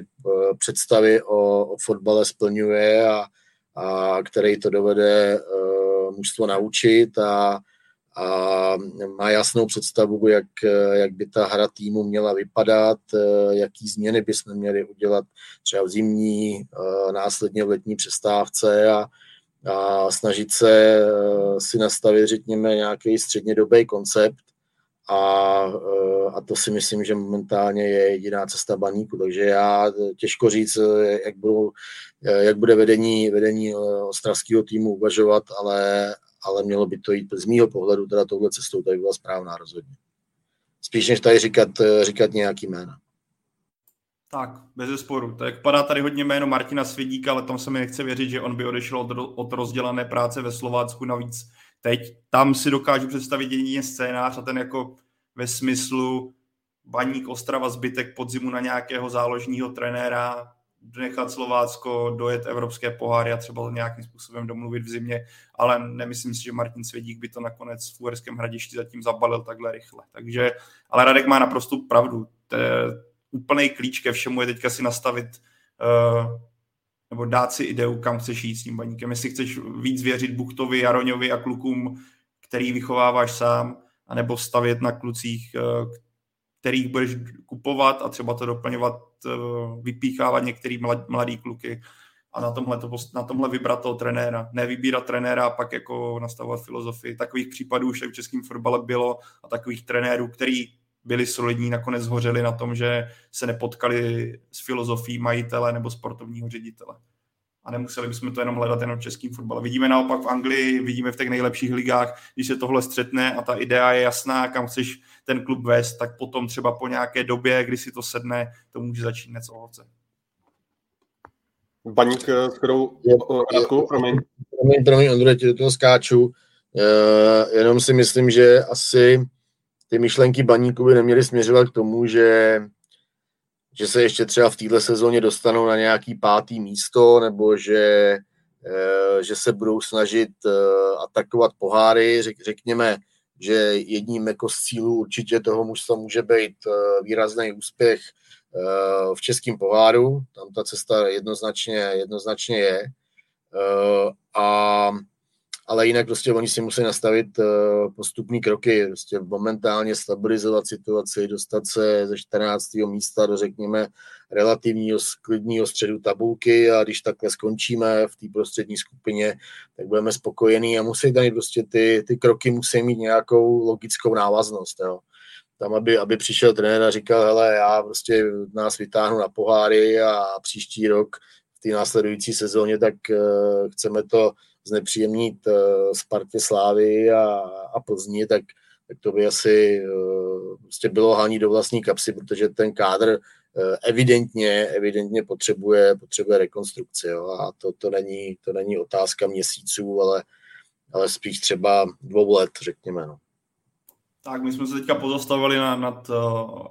představy o, o fotbale splňuje a, a který to dovede mužstvo naučit a, a má jasnou představu, jak, jak by ta hra týmu měla vypadat, jaký změny bychom měli udělat třeba v zimní, následně v letní přestávce a, a snažit se si nastavit, řekněme, nějaký střednědobý koncept, a, a to si myslím, že momentálně je jediná cesta baníku, takže já těžko říct, jak, budou, jak bude vedení, vedení ostravského týmu uvažovat, ale, ale mělo by to jít z mýho pohledu, teda touhle cestou, to by byla správná rozhodně. Spíš než tady říkat, říkat nějaký jména. Tak, bez sporu. Tak padá tady hodně jméno Martina Svědíka, ale tam se mi nechce věřit, že on by odešel od, od rozdělané práce ve Slovácku. Navíc Teď tam si dokážu představit jedině scénář a ten jako ve smyslu baník Ostrava zbytek podzimu na nějakého záložního trenéra, nechat Slovácko, dojet evropské poháry a třeba nějakým způsobem domluvit v zimě, ale nemyslím si, že Martin Svědík by to nakonec v Uherském hradišti zatím zabalil takhle rychle. Takže, ale Radek má naprosto pravdu. Úplný klíč ke všemu je teďka si nastavit uh, nebo dát si ideu, kam chceš jít s tím baníkem. Jestli chceš víc věřit Buchtovi, Jaroňovi a klukům, který vychováváš sám, anebo stavět na klucích, eh, kterých budeš kupovat a třeba to doplňovat, eh, vypíchávat některý mladý kluky a na tomhle, to, na tomhle vybrat toho trenéra. Ne vybírat trenéra a pak jako nastavovat filozofii. Takových případů už v českém fotbale bylo a takových trenérů, který byli solidní, nakonec zhořeli na tom, že se nepotkali s filozofií majitele nebo sportovního ředitele. A nemuseli bychom to jenom hledat jenom v českým fotbale. Vidíme naopak v Anglii, vidíme v těch nejlepších ligách, když se tohle střetne a ta idea je jasná, kam chceš ten klub vést, tak potom třeba po nějaké době, kdy si to sedne, to může začít něco ovoce. Baník, eh, s kterou... promiň. Promiň, promiň, Ondrej, do toho skáču. Uh, jenom si myslím, že asi ty myšlenky baníku by neměly směřovat k tomu, že, že se ještě třeba v této sezóně dostanou na nějaký pátý místo, nebo že, eh, že se budou snažit eh, atakovat poháry. Řek, řekněme, že jedním jako z cílů určitě toho mužstva může být eh, výrazný úspěch v českém poháru. Tam ta cesta jednoznačně, jednoznačně je. A ale jinak prostě oni si musí nastavit uh, postupní kroky, prostě momentálně stabilizovat situaci, dostat se ze 14. místa do, řekněme, relativního klidního středu tabulky a když takhle skončíme v té prostřední skupině, tak budeme spokojení a musí tady prostě ty, ty kroky musí mít nějakou logickou návaznost, jo. Tam, aby, aby přišel trenér a říkal, hele, já prostě nás vytáhnu na poháry a příští rok v té následující sezóně, tak uh, chceme to znepříjemnit uh, Spartě Slávy a, a Plzni, tak, tak to by asi uh, prostě bylo hání do vlastní kapsy, protože ten kádr uh, evidentně, evidentně potřebuje, potřebuje rekonstrukci. Jo? A to, to, není, to není otázka měsíců, ale, ale spíš třeba dvou let, řekněme. No. Tak my jsme se teďka pozastavili na, nad uh,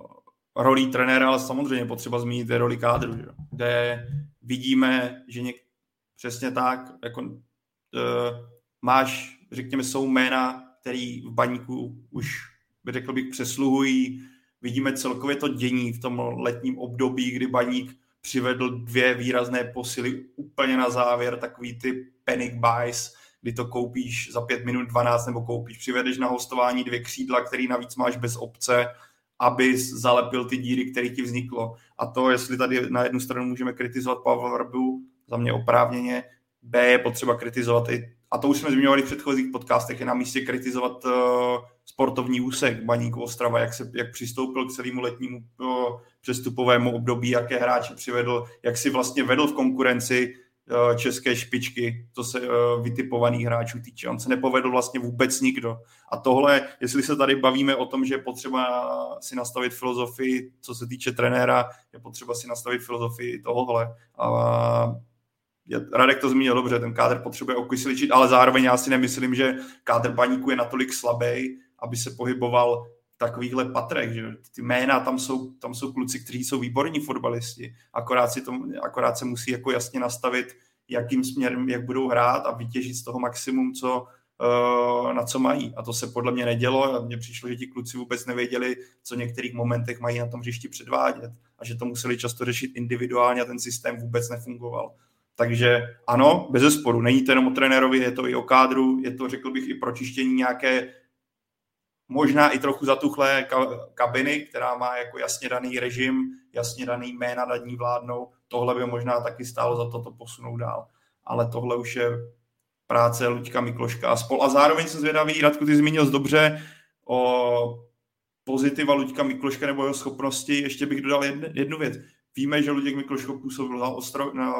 rolí trenéra, ale samozřejmě potřeba zmínit roli kádru, že? kde vidíme, že něk, přesně tak, jako máš, řekněme, jsou jména, který v baníku už, by řekl bych, přesluhují. Vidíme celkově to dění v tom letním období, kdy baník přivedl dvě výrazné posily úplně na závěr, takový ty panic buys, kdy to koupíš za 5 minut 12 nebo koupíš, přivedeš na hostování dvě křídla, který navíc máš bez obce, aby zalepil ty díry, které ti vzniklo. A to, jestli tady na jednu stranu můžeme kritizovat Pavla Vrbu, za mě oprávněně, B je potřeba kritizovat i a to už jsme zmiňovali v předchozích podcastech, je na místě kritizovat uh, sportovní úsek Baníku Ostrava, jak, se, jak přistoupil k celému letnímu uh, přestupovému období, jaké hráče přivedl, jak si vlastně vedl v konkurenci uh, české špičky, to se uh, vytipovaných hráčů týče. On se nepovedl vlastně vůbec nikdo. A tohle, jestli se tady bavíme o tom, že je potřeba si nastavit filozofii, co se týče trenéra, je potřeba si nastavit filozofii tohohle. A Radek to zmínil dobře, ten kádr potřebuje okysličit, ale zároveň já si nemyslím, že kádr baníku je natolik slabý, aby se pohyboval v takovýchhle patrech, že ty jména, tam jsou, tam jsou kluci, kteří jsou výborní fotbalisti, akorát, si to, akorát se musí jako jasně nastavit, jakým směrem, jak budou hrát a vytěžit z toho maximum, co, uh, na co mají. A to se podle mě nedělo mně přišlo, že ti kluci vůbec nevěděli, co v některých momentech mají na tom hřišti předvádět a že to museli často řešit individuálně a ten systém vůbec nefungoval. Takže ano, bez zesporu, není to jenom o trenérovi, je to i o kádru, je to, řekl bych, i pro čištění nějaké možná i trochu zatuchlé kabiny, která má jako jasně daný režim, jasně daný jména nad ní vládnou. Tohle by možná taky stálo za to to posunout dál. Ale tohle už je práce Luďka Mikloška a spol. A zároveň jsem zvědavý, Radku, ty zmínil dobře o pozitiva Luďka Mikloška nebo jeho schopnosti. Ještě bych dodal jednu věc. Víme, že Luděk Mikloško působil na ostro, na,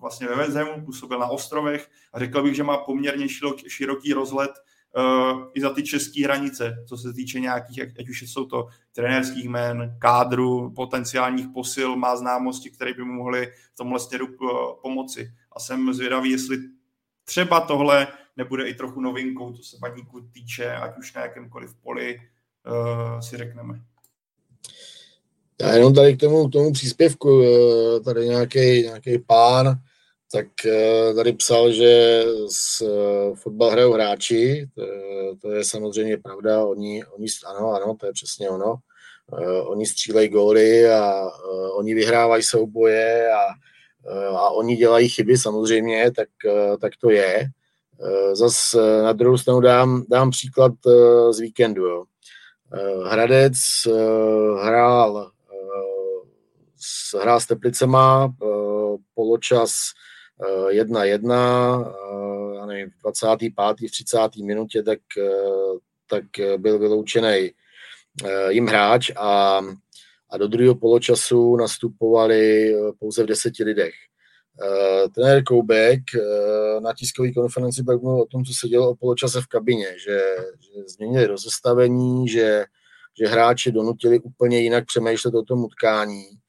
vlastně ve Vezemu, působil na ostrovech a řekl bych, že má poměrně široký, rozhled uh, i za ty české hranice, co se týče nějakých, ať už jsou to trenérských jmén, kádru, potenciálních posil, má známosti, které by mu mohly v tomhle směru uh, pomoci. A jsem zvědavý, jestli třeba tohle nebude i trochu novinkou, co se baníku týče, ať už na jakémkoliv poli uh, si řekneme. Já jenom tady k tomu, k tomu příspěvku, eh, tady nějaký pán, tak eh, tady psal, že s eh, fotbal hrajou hráči, to, to je samozřejmě pravda, oni, oni, ano, ano, to je přesně ono, oni střílejí góly a oni vyhrávají souboje a, a oni dělají chyby samozřejmě, tak, tak to je. Zas na druhou stranu dám, dám příklad z víkendu. Hradec hrál hrál s Teplicema, eh, poločas 1-1, eh, já nevím, v 25. v 30. minutě, tak, eh, tak byl vyloučený jim hráč a, a do druhého poločasu nastupovali pouze v deseti lidech. Trenér Koubek na tiskové konferenci pak mluvil o tom, co se dělo o poločase v kabině, že, že změnili rozestavení, že, že hráči donutili úplně jinak přemýšlet o tom utkání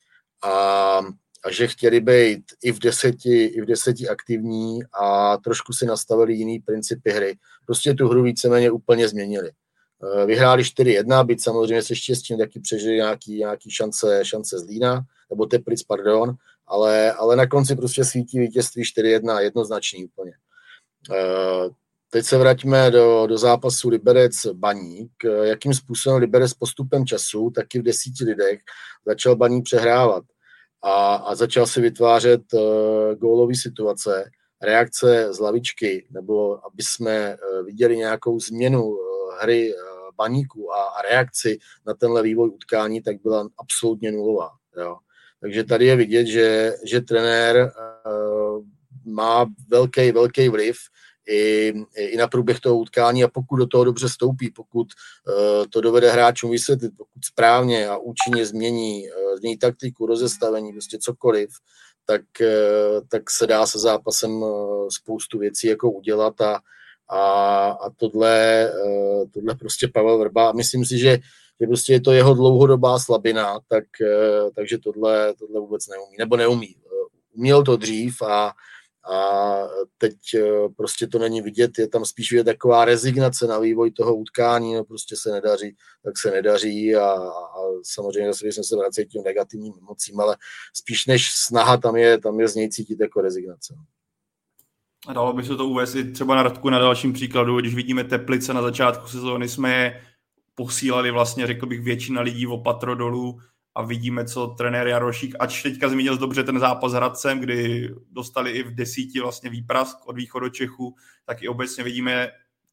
a, a že chtěli být i v, deseti, i v deseti aktivní a trošku si nastavili jiný principy hry. Prostě tu hru víceméně úplně změnili. Eh, vyhráli 4-1, byť samozřejmě se štěstím taky přežili nějaký, nějaký šance, šance z Lína, nebo Teplic, pardon, ale, ale na konci prostě svítí vítězství 4-1 jednoznačný úplně. Eh, teď se vraťme do, do zápasu Liberec Baník. Jakým způsobem Liberec postupem času, taky v desíti lidech, začal Baník přehrávat a, a začal si vytvářet uh, gólové situace, reakce z lavičky, nebo aby jsme uh, viděli nějakou změnu uh, hry uh, baníku a, a reakci na tenhle vývoj utkání, tak byla absolutně nulová. Jo. Takže tady je vidět, že, že trenér uh, má velký, velký vliv i, i na průběh toho utkání a pokud do toho dobře stoupí, pokud uh, to dovede hráčům vysvětlit, pokud správně a účinně změní, uh, změní taktiku, rozestavení, prostě cokoliv, tak, uh, tak se dá se zápasem spoustu věcí jako udělat a, a, a tohle, tohle prostě Pavel Vrba, myslím si, že že prostě je to jeho dlouhodobá slabina, tak, takže tohle, tohle vůbec neumí, nebo neumí. Uměl to dřív a, a teď eh, prostě to není vidět, je tam spíš vidět taková rezignace na vývoj toho utkání, no prostě se nedaří, tak se nedaří a, a samozřejmě zase jsem se vracet tím negativním emocím, ale spíš než snaha tam je, tam je z něj cítit jako rezignace. A dalo by se to uvést i třeba na Radku na dalším příkladu, když vidíme Teplice na začátku sezóny, jsme je posílali vlastně, řekl bych, většina lidí o patro dolů, a vidíme, co trenér Jarošík, ač teďka zmínil dobře ten zápas s Hradcem, kdy dostali i v desíti vlastně výprask od východu Čechu, tak i obecně vidíme,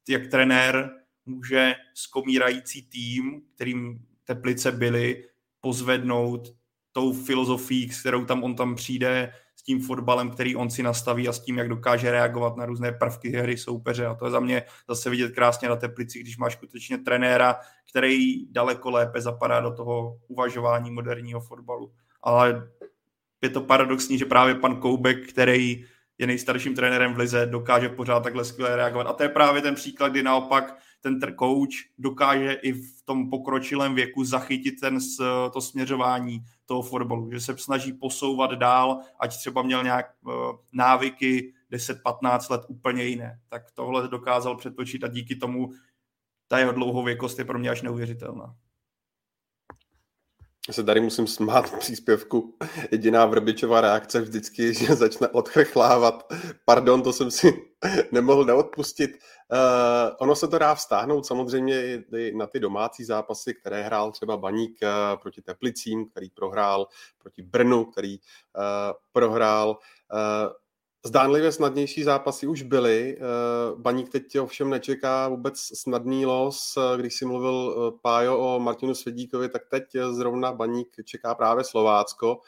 jak trenér může skomírající tým, kterým Teplice byly, pozvednout tou filozofií, s kterou tam on tam přijde, s tím fotbalem, který on si nastaví a s tím, jak dokáže reagovat na různé prvky hry soupeře. A to je za mě zase vidět krásně na Teplici, když máš skutečně trenéra, který daleko lépe zapadá do toho uvažování moderního fotbalu. Ale je to paradoxní, že právě pan Koubek, který je nejstarším trenérem v lize, dokáže pořád takhle skvěle reagovat. A to je právě ten příklad, kdy naopak ten coach dokáže i v tom pokročilém věku zachytit ten, to směřování toho fotbalu, že se snaží posouvat dál, ať třeba měl nějak uh, návyky 10-15 let úplně jiné. Tak tohle dokázal přetočit a díky tomu ta jeho dlouhověkost je pro mě až neuvěřitelná. Já se tady musím smát příspěvku. Jediná Vrbičová reakce vždycky, že začne odchrchlávat. Pardon, to jsem si nemohl neodpustit. Uh, ono se to dá vztáhnout samozřejmě i na ty domácí zápasy, které hrál třeba Baník uh, proti Teplicím, který prohrál, proti Brnu, který uh, prohrál. Uh, Zdánlivě snadnější zápasy už byly. Eh, Baník teď ovšem nečeká vůbec snadný los. Eh, když si mluvil eh, Pájo o Martinu Svědíkovi, tak teď zrovna Baník čeká právě Slovácko.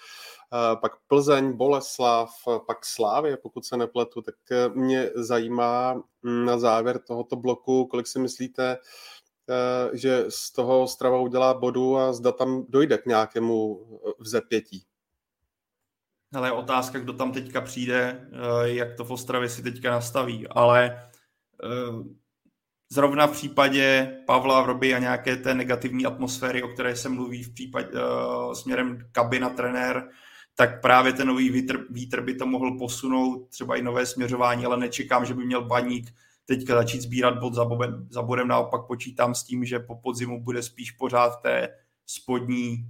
Pak Plzeň, Boleslav, pak Slávě, pokud se nepletu, tak mě zajímá mm, na závěr tohoto bloku, kolik si myslíte, že z toho Strava udělá bodu a zda tam dojde k nějakému vzepětí. Je otázka, kdo tam teďka přijde, eh, jak to v Ostravě si teďka nastaví, ale eh, zrovna v případě Pavla Vroby a nějaké té negativní atmosféry, o které se mluví v případě uh, směrem kabina trenér, tak právě ten nový vítr, vítr by to mohl posunout, třeba i nové směřování, ale nečekám, že by měl baník teďka začít sbírat bod za, bodem, za bodem, naopak počítám s tím, že po podzimu bude spíš pořád té spodní,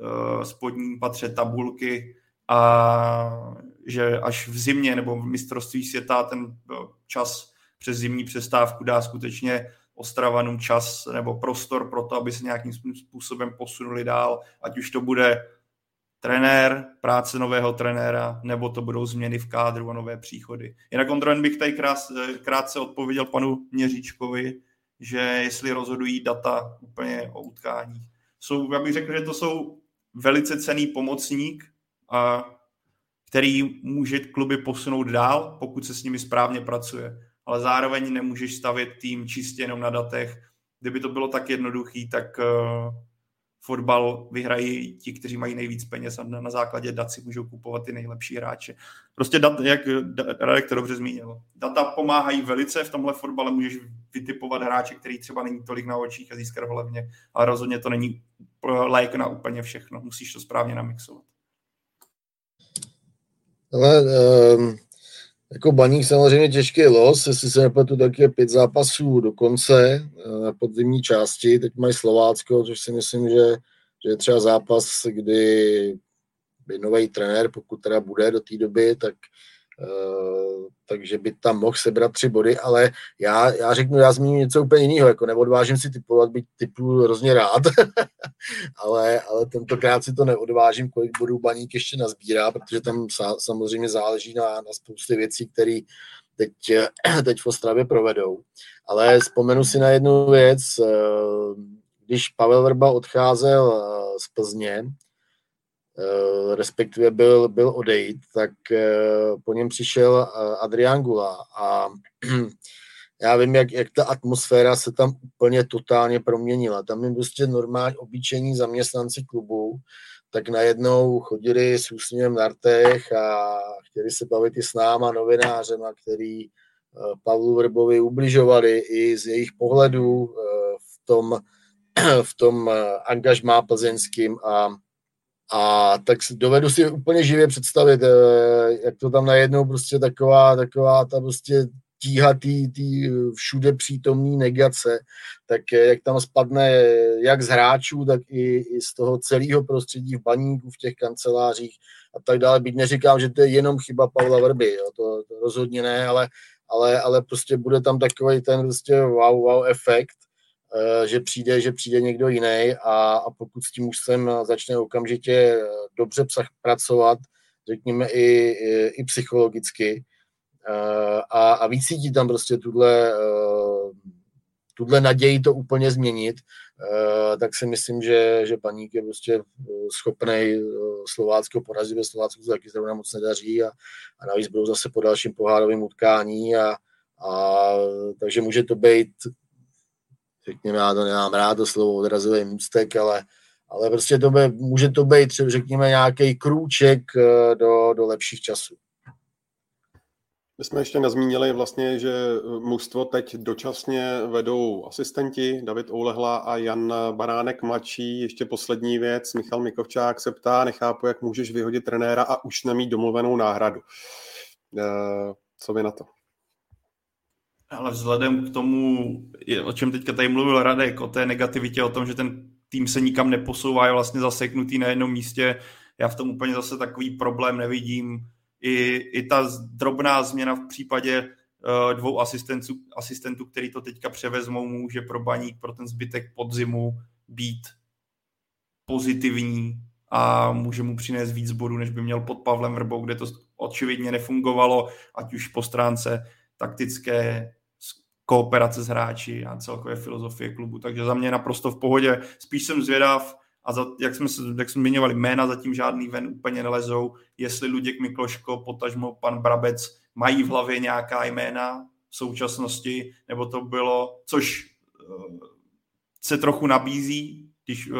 uh, spodní patře tabulky a že až v zimě nebo v mistrovství světa ten eh, čas přes zimní přestávku dá skutečně Ostravanům čas nebo prostor pro to, aby se nějakým způsobem posunuli dál, ať už to bude trenér, práce nového trenéra, nebo to budou změny v kádru a nové příchody. Jinak kontrolen bych tady krát, eh, krátce odpověděl panu Měříčkovi, že jestli rozhodují data úplně o utkání. Jsou, já bych řekl, že to jsou velice cený pomocník, který může kluby posunout dál, pokud se s nimi správně pracuje. Ale zároveň nemůžeš stavět tým čistě jenom na datech. Kdyby to bylo tak jednoduchý, tak uh, fotbal vyhrají ti, kteří mají nejvíc peněz a na, základě dat si můžou kupovat ty nejlepší hráče. Prostě dat, jak Radek to dobře zmínil. Data pomáhají velice, v tomhle fotbale můžeš vytipovat hráče, který třeba není tolik na očích a získat ho levně, ale rozhodně to není lék na úplně všechno. Musíš to správně namixovat. Ale um, jako baník samozřejmě těžký los, jestli se nepletu, tak je pět zápasů do konce uh, na podzimní části. Teď mají Slovácko, což si myslím, že, že je třeba zápas, kdy by nový trenér, pokud teda bude do té doby, tak Eh, takže by tam mohl sebrat tři body, ale já, já řeknu, já zmíním něco úplně jiného, jako neodvážím si typovat, být typu hrozně rád, ale, ale tentokrát si to neodvážím, kolik bodů baník ještě nazbírá, protože tam sa, samozřejmě záleží na, na spoustě věcí, které teď, teď v Ostravě provedou. Ale vzpomenu si na jednu věc, eh, když Pavel Vrba odcházel eh, z Plzně, Eh, respektive byl, byl odejít, tak eh, po něm přišel eh, Adrián Gula a já vím, jak, jak ta atmosféra se tam úplně totálně proměnila. Tam je prostě normální obyčejní zaměstnanci klubu, tak najednou chodili s úsměvem na rtech a chtěli se bavit i s náma, novinářema, který Pavlu Vrbovi ubližovali i z jejich pohledů v tom, v tom angažmá plzeňským a a tak dovedu si úplně živě představit, eh, jak to tam najednou prostě taková, taková ta prostě tíha tý, tý všude přítomný negace, tak eh, jak tam spadne jak z hráčů, tak i, i z toho celého prostředí v baníku, v těch kancelářích a tak dále. Byť neříkám, že to je jenom chyba Pavla Vrby, jo, to, to rozhodně ne, ale, ale, ale prostě bude tam takový ten prostě wow, wow efekt, že přijde, že přijde někdo jiný a, a pokud s tím už jsem začne okamžitě eh, dobře pracovat, řekněme i, i, i psychologicky eh, a, a vycítí tam prostě tuhle, tuhle naději to úplně změnit, tak si myslím, že, že paník je prostě schopný Slovácko porazit, ve Slovácku se taky zrovna moc nedaří a, a navíc budou zase po dalším pohárovém utkání a, a takže může to být řekněme, já to nemám rád, to slovo odrazový můstek, ale, ale prostě to by, může to být řekněme, nějaký krůček eh, do, do lepších časů. My jsme ještě nezmínili vlastně, že mužstvo teď dočasně vedou asistenti David Oulehla a Jan Baránek mladší. Ještě poslední věc, Michal Mikovčák se ptá, nechápu, jak můžeš vyhodit trenéra a už nemít domluvenou náhradu. Eh, co vy na to? Ale vzhledem k tomu, o čem teďka tady mluvil Radek, o té negativitě, o tom, že ten tým se nikam neposouvá, je vlastně zaseknutý na jednom místě, já v tom úplně zase takový problém nevidím. I, i ta drobná změna v případě uh, dvou asistentů, asistentů, který to teďka převezmou, může pro baník, pro ten zbytek podzimu být pozitivní a může mu přinést víc bodů, než by měl pod Pavlem Vrbou, kde to očividně nefungovalo, ať už po stránce taktické, kooperace s hráči a celkové filozofie klubu. Takže za mě naprosto v pohodě. Spíš jsem zvědav, a za, jak, jsme, jak jsme zmiňovali, jména zatím žádný ven úplně nelezou, jestli Luděk Mikloško, potažmo pan Brabec mají v hlavě nějaká jména v současnosti, nebo to bylo, což uh, se trochu nabízí, když uh,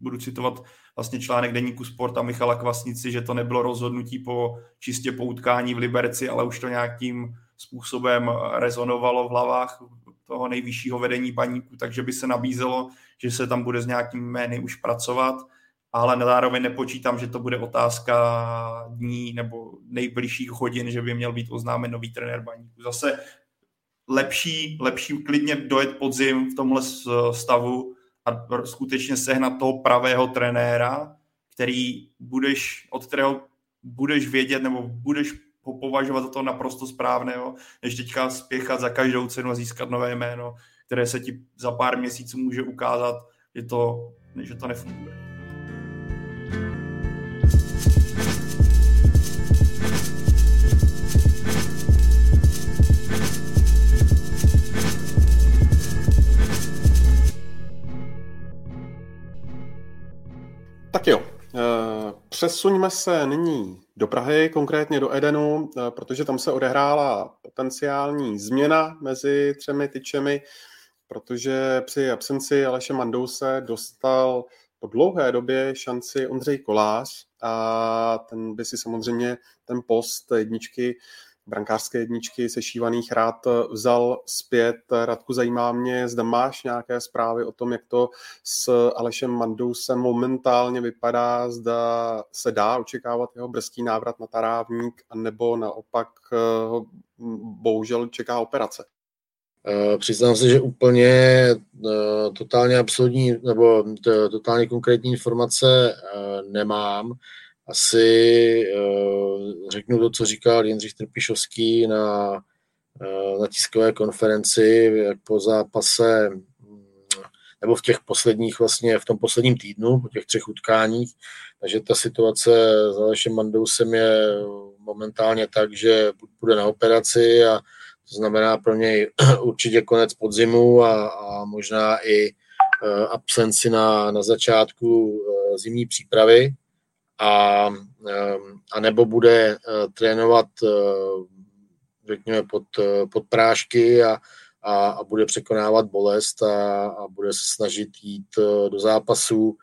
budu citovat vlastně článek deníku Sport a Michala Kvasnici, že to nebylo rozhodnutí po čistě po utkání v Liberci, ale už to nějakým způsobem rezonovalo v hlavách toho nejvyššího vedení baníku, takže by se nabízelo, že se tam bude s nějakým jmény už pracovat, ale zároveň nepočítám, že to bude otázka dní nebo nejbližších hodin, že by měl být oznámen nový trenér baníku. Zase lepší, lepší klidně dojet podzim v tomhle stavu a skutečně sehnat toho pravého trenéra, který budeš, od kterého budeš vědět nebo budeš považovat za to naprosto správného, než teďka spěchat za každou cenu a získat nové jméno, které se ti za pár měsíců může ukázat, že to, že to nefunguje. Tak přesuňme se nyní do Prahy, konkrétně do Edenu, eh, protože tam se odehrála potenciální změna mezi třemi tyčemi, protože při absenci Aleše Mandouse dostal po dlouhé době šanci Ondřej Kolář a ten by si samozřejmě ten post jedničky brankářské jedničky sešívaných rád vzal zpět. Radku, zajímá mě, zda máš nějaké zprávy o tom, jak to s Alešem Mandousem momentálně vypadá, zda se dá očekávat jeho brzký návrat na tarávník, nebo naopak eh, bohužel čeká operace. Eh, přiznám se, že úplně eh, totálně absolutní nebo totálně konkrétní informace nemám asi uh, řeknu to, co říkal Jindřich Trpišovský na, uh, na tiskové konferenci, po zápase mm, nebo v těch posledních vlastně, v tom posledním týdnu, po těch třech utkáních, takže ta situace s Alešem Mandousem je momentálně tak, že bude na operaci a to znamená pro něj určitě konec podzimu a, a možná i uh, absenci na, na začátku zimní přípravy a, a nebo bude eh, trénovat eh, řekněme pod, eh, pod prášky a, a, a bude překonávat bolest a, a bude se snažit jít do zápasu.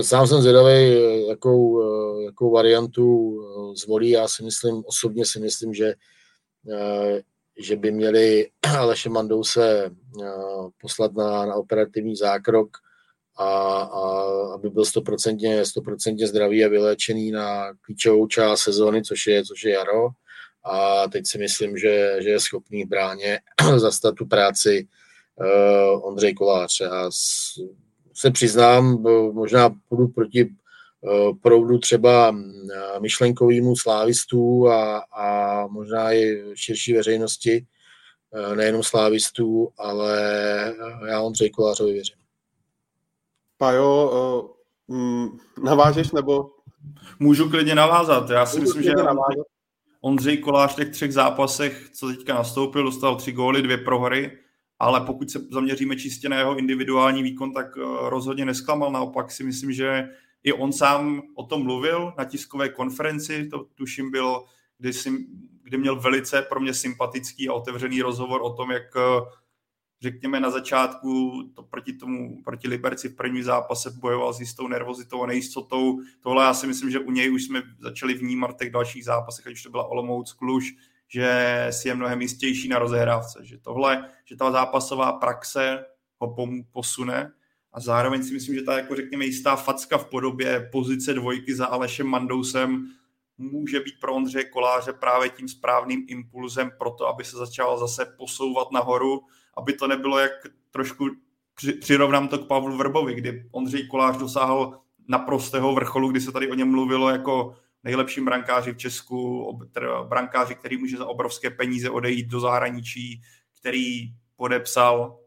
Sám jsem zvědavý, jakou, jakou variantu zvolí. Já si myslím, osobně si myslím, že, že by měli Aleše Mandouse poslat na, na operativní zákrok a, a aby byl stoprocentně, zdravý a vyléčený na klíčovou část sezóny, což je, což je jaro. A teď si myslím, že, že je schopný v bráně zastat tu práci uh, Ondřej Kolář. Já se přiznám, možná půjdu proti uh, proudu třeba uh, myšlenkovýmu slávistů a, a možná i širší veřejnosti, nejenom slávistů, ale já Ondřej Kolářovi věřím. Pajo, uh, navážeš nebo? Můžu klidně navázat. Já si Můžu myslím, že navázat. Ondřej Kolář v těch třech zápasech, co teďka nastoupil, dostal tři góly, dvě prohry, ale pokud se zaměříme čistě na jeho individuální výkon, tak uh, rozhodně nesklamal. Naopak si myslím, že i on sám o tom mluvil na tiskové konferenci, to tuším bylo, kdy, si, kdy měl velice pro mě sympatický a otevřený rozhovor o tom, jak řekněme na začátku to proti tomu, proti Liberci v prvním zápase bojoval s jistou nervozitou a nejistotou. Tohle já si myslím, že u něj už jsme začali vnímat v těch dalších zápasech, ať už to byla Olomouc, Kluž, že si je mnohem jistější na rozehrávce. Že tohle, že ta zápasová praxe ho posune a zároveň si myslím, že ta jako řekněme jistá facka v podobě pozice dvojky za Alešem Mandousem může být pro Ondřeje Koláře právě tím správným impulzem pro to, aby se začal zase posouvat nahoru, aby to nebylo jak trošku přirovnám to k Pavlu Vrbovi, kdy Ondřej Kolář dosáhl naprostého vrcholu, kdy se tady o něm mluvilo jako nejlepším brankáři v Česku, brankáři, který může za obrovské peníze odejít do zahraničí, který podepsal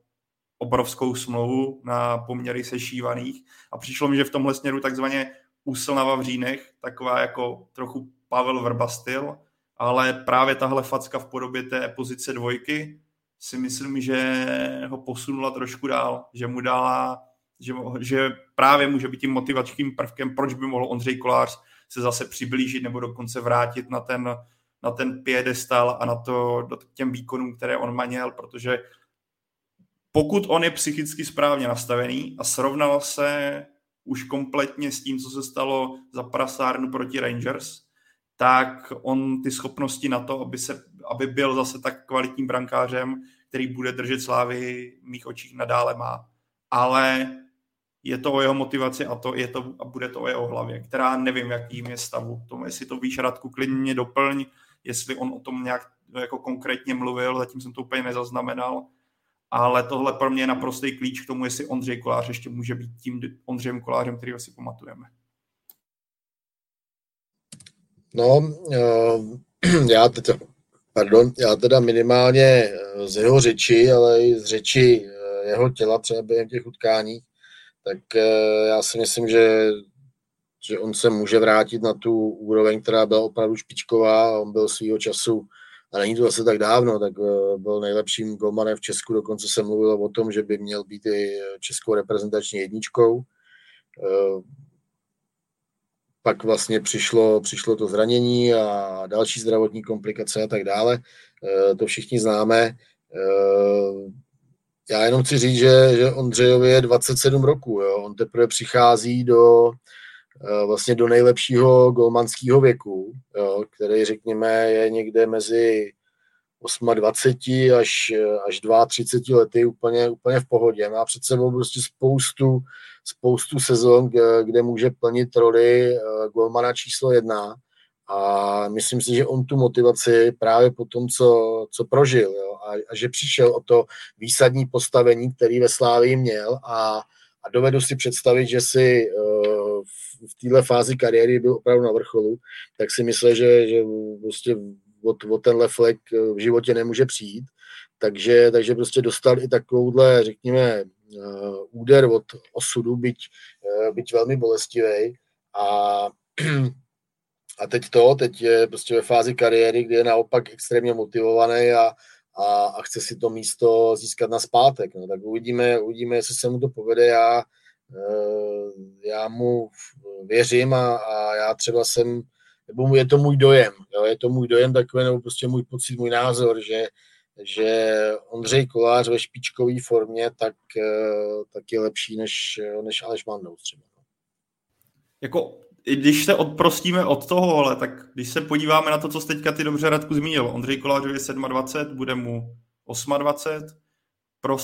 obrovskou smlouvu na poměry sešívaných. A přišlo mi, že v tomhle směru takzvaně úsl na Vavřínech, taková jako trochu Pavel Vrba styl, ale právě tahle facka v podobě té pozice dvojky si myslím, že ho posunula trošku dál, že mu dala, že, že právě může být tím motivačním prvkem, proč by mohl Ondřej Kolář se zase přiblížit nebo dokonce vrátit na ten, na ten piedestal a na to, do těm výkonům, které on má měl, protože pokud on je psychicky správně nastavený a srovnal se už kompletně s tím, co se stalo za prasárnu proti Rangers, tak on ty schopnosti na to, aby, se, aby byl zase tak kvalitním brankářem, který bude držet slávy v mých očích nadále má. Ale je to o jeho motivaci a, to, je to, a bude to o jeho hlavě, která nevím, jakým je stavu. Tomu, jestli to víš, Radku, klidně doplň, jestli on o tom nějak jako konkrétně mluvil, zatím jsem to úplně nezaznamenal, ale tohle pro mě je naprostý klíč k tomu, jestli Ondřej Kolář ještě může být tím Ondřejem Kolářem, kterýho si pamatujeme. No, eh, já teď, pardon, já teda minimálně eh, z jeho řeči, ale i z řeči eh, jeho těla třeba během těch utkání, tak já si myslím, že, že on se může vrátit na tu úroveň, která byla opravdu špičková. On byl svýho času, a není to zase tak dávno, tak byl nejlepším golmanem v Česku, dokonce se mluvilo o tom, že by měl být i českou reprezentační jedničkou pak vlastně přišlo, přišlo to zranění a další zdravotní komplikace a tak dále. Eh, to všichni známe. Eh, já jenom chci říct, že, že Ondřejovi je 27 roků. Jo. On teprve přichází do eh, vlastně do nejlepšího golmanského věku, jo, který řekněme je někde mezi 28 až, až 32 lety úplně, úplně v pohodě. Má před sebou prostě spoustu, spoustu sezon, kde může plnit roli eh, golmana číslo jedna a myslím si, že on tu motivaci právě po tom, co, co prožil jo, a, a že přišel o to výsadní postavení, který ve Slávii měl a, a dovedu si představit, že si uh, v téhle fázi kariéry byl opravdu na vrcholu, tak si myslím, že, že prostě od, od tenhle flek eh, v životě nemůže přijít. Takže, takže prostě dostal i takovouhle, řekněme, uh, úder od osudu, byť, uh, byť velmi bolestivý. A, a teď to, teď je prostě ve fázi kariéry, kdy je naopak extrémně motivovaný a, a, a chce si to místo získat na zpátek. No, tak uvidíme, uvidíme, jestli se mu to povede. Já, já mu věřím a, a já třeba jsem nebo je to můj dojem, jo, je to můj dojem takový, nebo prostě můj pocit, můj názor, že, že Ondřej Kolář ve špičkové formě tak, eh, tak je lepší než, než Aleš Mandous třeba. No. Jako, když se odprostíme od toho, ale tak když se podíváme na to, co jste teďka ty dobře Radku zmínil, Ondřej Kolář je 27, bude mu 28, pro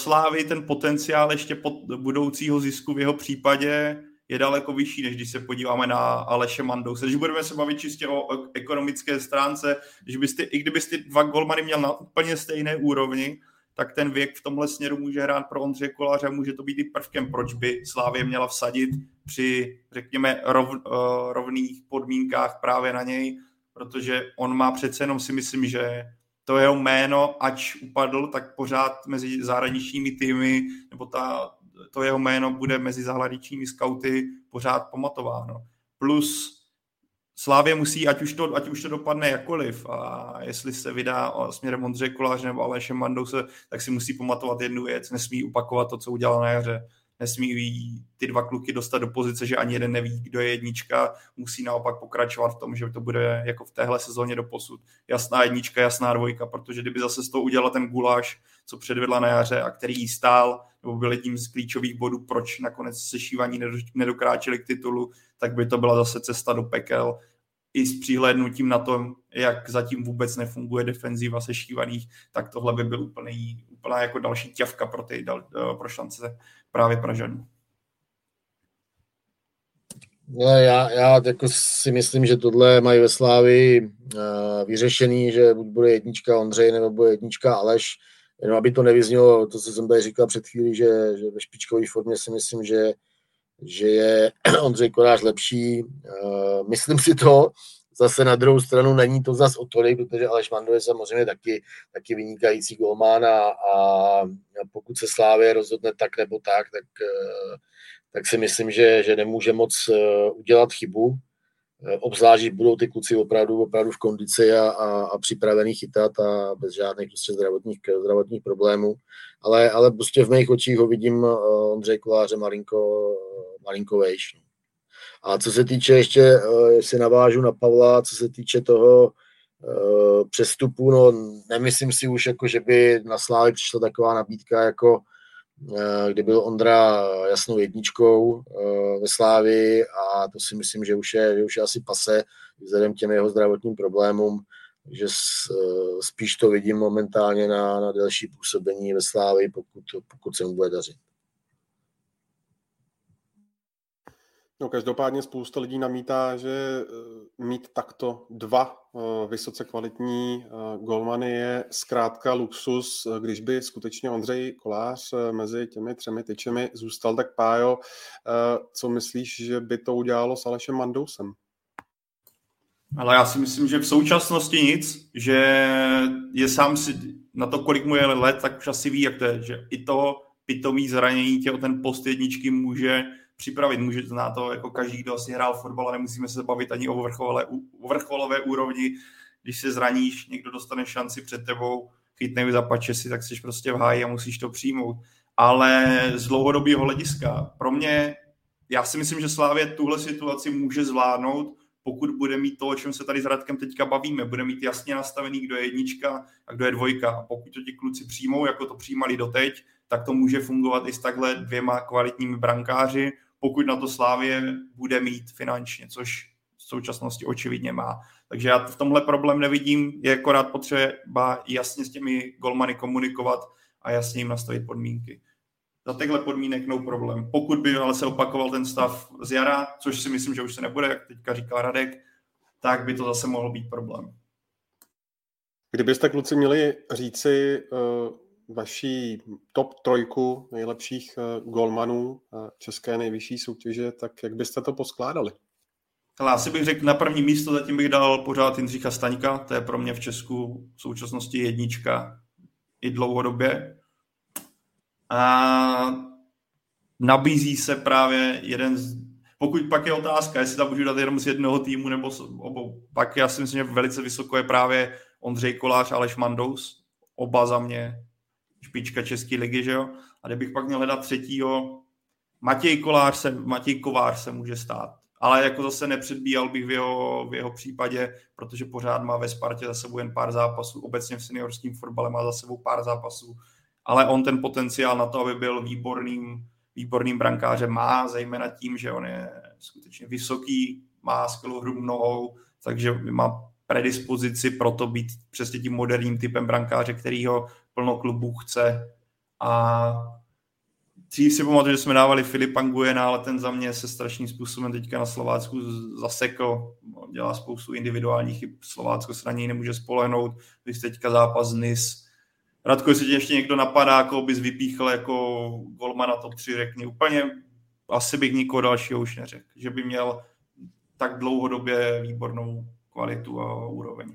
ten potenciál ještě pod budoucího zisku v jeho případě je daleko vyšší, než když se podíváme na Aleše Mandouse. Když budeme se bavit čistě o ekonomické stránce, když byste, i kdybyste dva golmany měl na úplně stejné úrovni, tak ten věk v tomhle směru může hrát pro Ondřeje Koláře, může to být i prvkem, proč by Slávě měla vsadit při, řekněme, rov, uh, rovných podmínkách právě na něj, protože on má přece jenom si myslím, že to jeho jméno, ač upadl, tak pořád mezi zahraničními týmy, nebo ta, to jeho jméno bude mezi zahraničními skauty pořád pamatováno. Plus Slávě musí, ať už, to, ať už to dopadne jakkoliv, a jestli se vydá směrem Ondřeje Kolář nebo Aleše Mandouse, tak si musí pamatovat jednu věc, nesmí opakovat to, co udělal na jaře. nesmí ty dva kluky dostat do pozice, že ani jeden neví, kdo je jednička, musí naopak pokračovat v tom, že to bude jako v téhle sezóně do posud. Jasná jednička, jasná dvojka, protože kdyby zase z toho udělala ten guláš, co předvedla na jaře a který jí stál, nebo byl jedním z klíčových bodů, proč nakonec sešívaní nedokráčeli k titulu, tak by to byla zase cesta do pekel i s přihlédnutím na to, jak zatím vůbec nefunguje defenziva sešívaných, tak tohle by byl úplný, úplná jako další ťavka pro, ty, pro šance právě Pražanů. No, já, já jako si myslím, že tohle mají ve Slávi uh, vyřešený, že buď bude jednička Ondřej, nebo bude jednička Aleš, jenom aby to nevyznělo, to, co jsem tady říkal před chvílí, že, že ve špičkové formě si myslím, že že je Ondřej Korář lepší. Uh, myslím si to, zase na druhou stranu není to zas o tolik, protože Aleš Mando je samozřejmě taky, taky vynikající golman a, a pokud se Slávě rozhodne tak nebo tak, tak, uh, tak si myslím, že, že nemůže moc uh, udělat chybu. Obzvlášť budou ty kluci opravdu, opravdu v kondici a, a, a připravený chytat a bez žádných prostě zdravotních, zdravotních problémů. Ale, ale prostě v mých očích ho vidím Ondřej Koláře malinko, malinko vejš. No. A co se týče ještě, eh, jestli navážu na Pavla, co se týče toho přestupu, no nemyslím si už, jako, že by na Slávy přišla taková nabídka, jako kdy byl Ondra jasnou jedničkou uh, ve Slávi a to si myslím, že už je, že už je asi pase vzhledem těm jeho zdravotním problémům, že spíš to vidím momentálně na, na delší působení ve Slávi, pokud, pokud se mu bude dařit. No, každopádně spousta lidí namítá, že eh, mít takto dva eh, vysoce kvalitní eh, golmany je zkrátka luxus. Když by skutečně Ondřej Kolář mezi těmi třemi tyčemi zůstal, tak Pájo, co myslíš, že by to udělalo s Alešem Mandousem? Ale já si myslím, že v současnosti nic, že je sám si na to, kolik mu je let, tak už asi ví, jak to je, že i to pitomý zranění tě o ten post jedničky může připravit. Může na to jako každý, kdo asi hrál fotbal a nemusíme se bavit ani o vrcholové, o vrcholové úrovni. Když se zraníš, někdo dostane šanci před tebou, chytne za pače si, tak jsi prostě v háji a musíš to přijmout. Ale z dlouhodobého hlediska, pro mě, já si myslím, že Slávě tuhle situaci může zvládnout, pokud bude mít to, o čem se tady s Radkem teďka bavíme, bude mít jasně nastavený, kdo je jednička a kdo je dvojka. A pokud to ti kluci přijmou, jako to přijímali doteď, tak to může fungovat i s takhle dvěma kvalitními brankáři, pokud na to Slávě bude mít finančně, což v současnosti očividně má. Takže já v tomhle problém nevidím, je akorát potřeba jasně s těmi golmany komunikovat a jasně jim nastavit podmínky. Za těchto podmínek no problém. Pokud by ale se opakoval ten stav z jara, což si myslím, že už se nebude, jak teďka říká Radek, tak by to zase mohl být problém. Kdybyste kluci měli říci, uh vaší top trojku nejlepších uh, golmanů uh, české nejvyšší soutěže, tak jak byste to poskládali? Ale asi bych řekl, na první místo zatím bych dal pořád Jindřicha Staňka, to je pro mě v Česku v současnosti jednička i dlouhodobě. A nabízí se právě jeden z... Pokud pak je otázka, jestli tam můžu dát jenom z jednoho týmu nebo z obou, pak já si myslím, že velice vysoko je právě Ondřej Kolář, Aleš Mandous, oba za mě špička České ligy, že jo? A kdybych pak měl hledat třetího, Matěj Kolář se, Matěj Kovář se může stát. Ale jako zase nepředbíjal bych v jeho, v jeho případě, protože pořád má ve Spartě za sebou jen pár zápasů, obecně v seniorském fotbale má za sebou pár zápasů, ale on ten potenciál na to, aby byl výborným, výborným brankářem má, zejména tím, že on je skutečně vysoký, má skvělou hru nohou, takže má predispozici pro to být přesně tím moderním typem brankáře, který ho plno klubů chce. A dřív si pamatuju, že jsme dávali Filipa Nguyena, ale ten za mě se strašným způsobem teďka na Slovácku zasekl. Dělá spoustu individuálních chyb. Slovácko se na něj nemůže spolehnout. Když teďka zápas NIS. Radko, jestli tě ještě někdo napadá, jako bys vypíchl jako golmana top 3, řekni. Úplně asi bych nikoho dalšího už neřekl. Že by měl tak dlouhodobě výbornou kvalitu a úroveň.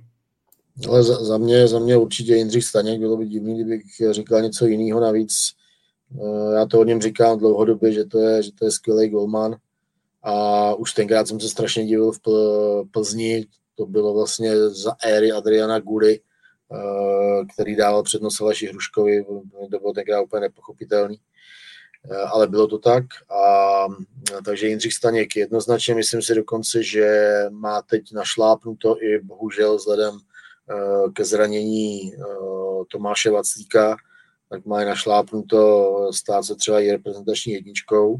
Ale za, za, mě, za mě určitě Jindřich Staněk, bylo by divný, kdybych říkal něco jiného navíc. Eh, já to o něm říkám dlouhodobě, že to je, že to je skvělý golman a už tenkrát jsem se strašně divil v Plzni, to bylo vlastně za éry Adriana Gudy, eh, který dával přednost Aleši Hruškovi, to bylo tenkrát úplně nepochopitelný. Ale bylo to tak. A, takže Jindřich Staněk jednoznačně, myslím si dokonce, že má teď našlápnuto i bohužel vzhledem ke zranění Tomáše Vaclíka, tak má je našlápnuto stát se třeba i reprezentační jedničkou.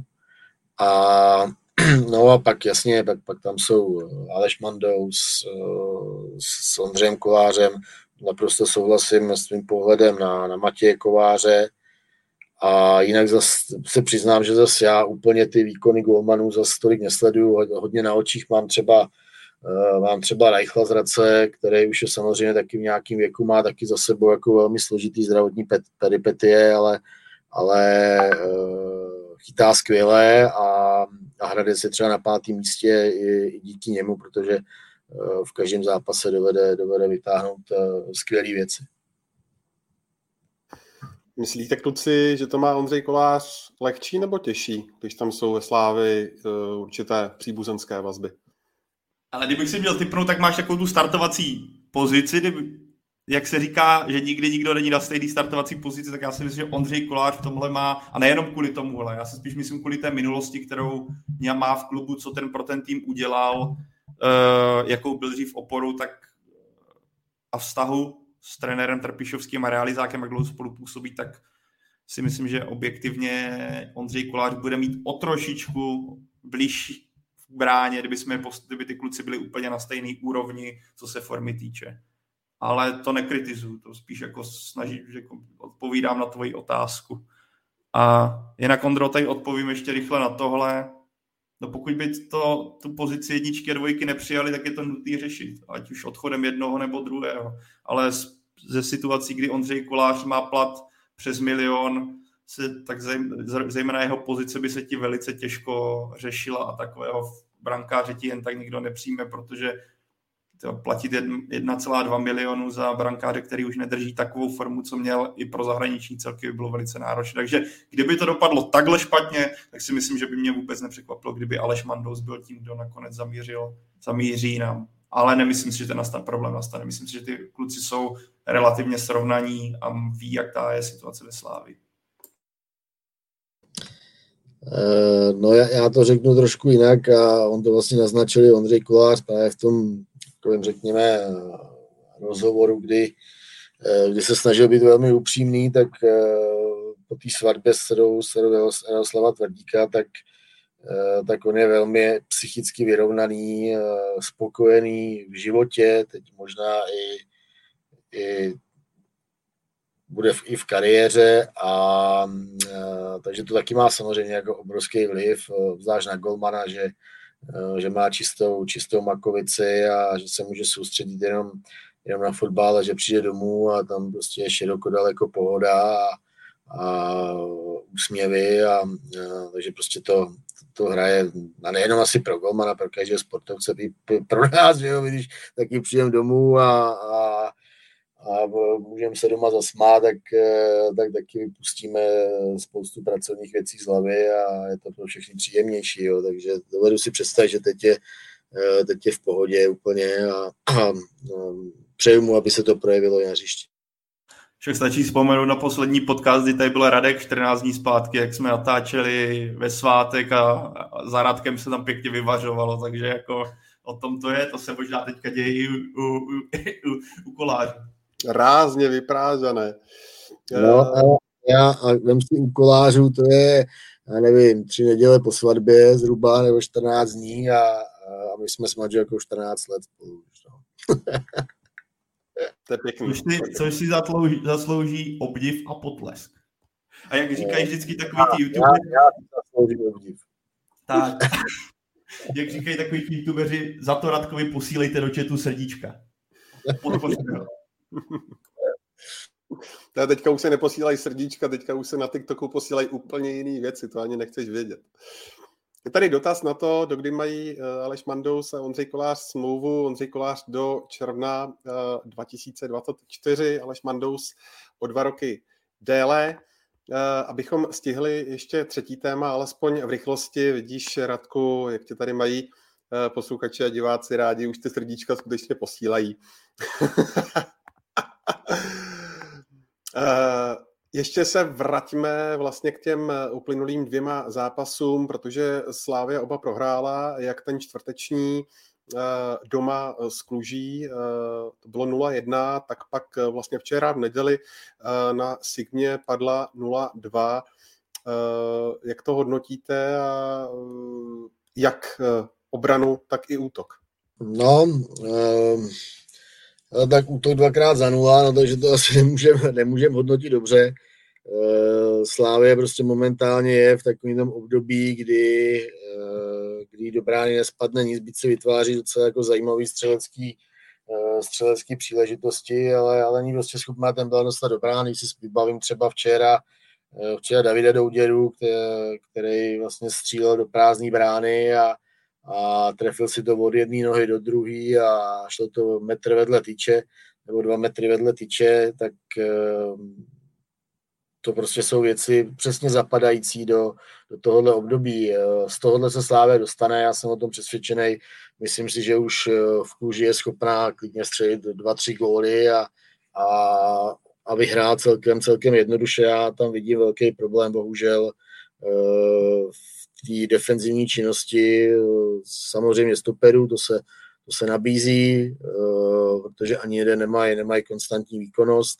A no a pak jasně, pak, pak tam jsou Aleš Mandou s, s Ondřejem Kovářem, naprosto souhlasím s tvým pohledem na, na Matěje Kováře, a jinak zase se přiznám, že zase já úplně ty výkony golmanů zase tolik nesleduju. Hodně na očích mám třeba uh, mám třeba Reichla z Race, který už je samozřejmě taky v nějakém věku, má taky za sebou jako velmi složitý zdravotní pet, peripetie, ale, ale uh, chytá skvěle a, a Hradec je třeba na pátém místě i, i díky němu, protože uh, v každém zápase dovede, dovede vytáhnout skvělé věci. Myslíte, kluci, že to má Ondřej Kolář lehčí nebo těžší, když tam jsou ve Slávy uh, určité příbuzenské vazby? Ale kdybych si měl typnout, tak máš takovou tu startovací pozici, kdyby, jak se říká, že nikdy nikdo není na stejný startovací pozici, tak já si myslím, že Ondřej Kolář v tomhle má, a nejenom kvůli tomu, ale já si spíš myslím kvůli té minulosti, kterou má v klubu, co ten pro ten tým udělal, uh, jakou byl dřív oporou, tak a vztahu s trenérem Trpišovským a realizákem, jak dlouho spolupůsobí, tak si myslím, že objektivně Ondřej Kolář bude mít o trošičku blíž v bráně, kdyby, jsme, kdyby ty kluci byli úplně na stejné úrovni, co se formy týče. Ale to nekritizuju, to spíš jako snažím, že odpovídám na tvoji otázku. A jinak Ondro, tady odpovím ještě rychle na tohle. No pokud by to, tu pozici jedničky a dvojky nepřijali, tak je to nutné řešit, ať už odchodem jednoho nebo druhého. Ale ze situací, kdy Ondřej Kolář má plat přes milion, se, tak zejména jeho pozice by se ti velice těžko řešila a takového brankáře ti jen tak nikdo nepřijme, protože platit 1,2 milionu za brankáře, který už nedrží takovou formu, co měl i pro zahraniční celky, by bylo velice náročné. Takže kdyby to dopadlo takhle špatně, tak si myslím, že by mě vůbec nepřekvapilo, kdyby Aleš Mandous byl tím, kdo nakonec zamířil, zamíří nám. Ale nemyslím si, že ten nastan, problém nastane. Myslím si, že ty kluci jsou relativně srovnaní a ví, jak ta je situace ve Slávi. Eh, no já, já to řeknu trošku jinak a on to vlastně naznačil Ondřej Kulář právě v tom takovým, řekněme, rozhovoru, kdy, eh, kdy se snažil být velmi upřímný, tak eh, po té svatbě s dcerou, Jaroslava Tvrdíka, tak, eh, tak on je velmi psychicky vyrovnaný, spokojený v životě, teď možná i, i bude v, i v kariéře a, a takže to taky má samozřejmě jako obrovský vliv, zvlášť na Golmana, že že má čistou, čistou makovici a že se může soustředit jenom, jenom na fotbal a že přijde domů a tam prostě je široko daleko pohoda a, a úsměvy a, a takže prostě to, to hraje a nejenom asi pro golmana, pro každého sportovce, pro nás, že jo, když taky přijdem domů a, a a můžeme se doma zasmát, tak, eh, tak taky vypustíme spoustu pracovních věcí z hlavy a je to pro všechny příjemnější. Jo. Takže dovedu si představit, že teď je, eh, teď je v pohodě úplně a, a no, přeju mu, aby se to projevilo i na hřišti. Však stačí vzpomenout na poslední podcast, kdy tady byl Radek 14 dní zpátky, jak jsme natáčeli ve svátek a, za Radkem se tam pěkně vyvařovalo, takže jako o tom to je, to se možná teďka děje i u, u, u, u kolářů rázně vyprážané. No a já, a vem si u kolářů, to je, já nevím, tři neděle po svatbě zhruba, nebo 14 dní a, a my jsme s manželkou 14 let spolu. No. to je pěkný. Což si, což si zaslouží, zaslouží obdiv a potlesk. A jak říkají vždycky takový ty youtubeři... Já, já zasloužím obdiv. Tak. jak říkají takový youtubeři, za to Radkovi posílejte do chatu srdíčka. Podpořte ho. To teďka už se neposílají srdíčka, teďka už se na TikToku posílají úplně jiné věci, to ani nechceš vědět. Je tady dotaz na to, do kdy mají uh, Aleš Mandous a Ondřej Kolář smlouvu. Ondřej Kolář do června uh, 2024, Aleš Mandous o dva roky déle. Uh, abychom stihli ještě třetí téma, alespoň v rychlosti. Vidíš, Radku, jak tě tady mají posluchači a diváci rádi, už ty srdíčka skutečně posílají. Uh, Ještě se vraťme vlastně k těm uplynulým dvěma zápasům, protože Slávě oba prohrála, jak ten čtvrteční eh, doma z Kluží, eh, to bylo 0-1, tak pak vlastně včera v neděli na Sigmě padla 0-2. Jak to hodnotíte a jak obranu, tak i útok? No, No, tak útok dvakrát za nula, no takže to asi nemůžeme nemůžem hodnotit dobře. Eh, Slávě prostě momentálně je v takovém období, kdy, eh, kdy do brány nespadne nic, byť se vytváří docela jako zajímavý střelecký, eh, střelecký příležitosti, ale, ale není prostě schopná ten byl dostat do brány. Si vybavím třeba včera, včera Davida Douděru, který, který vlastně střílel do prázdné brány a, a trefil si to od jedné nohy do druhé a šlo to metr vedle tyče, nebo dva metry vedle tyče, tak ehm, to prostě jsou věci přesně zapadající do, do tohohle období. Z tohohle se Slávě dostane, já jsem o tom přesvědčený. Myslím si, že už eh, v kůži je schopná klidně střelit dva, tři góly a, a, a vyhrát celkem, celkem jednoduše. Já tam vidím velký problém, bohužel, v eh, té defenzivní činnosti, samozřejmě stoperů, to se, to se nabízí, eh, protože ani jeden nemají, nemají konstantní výkonnost.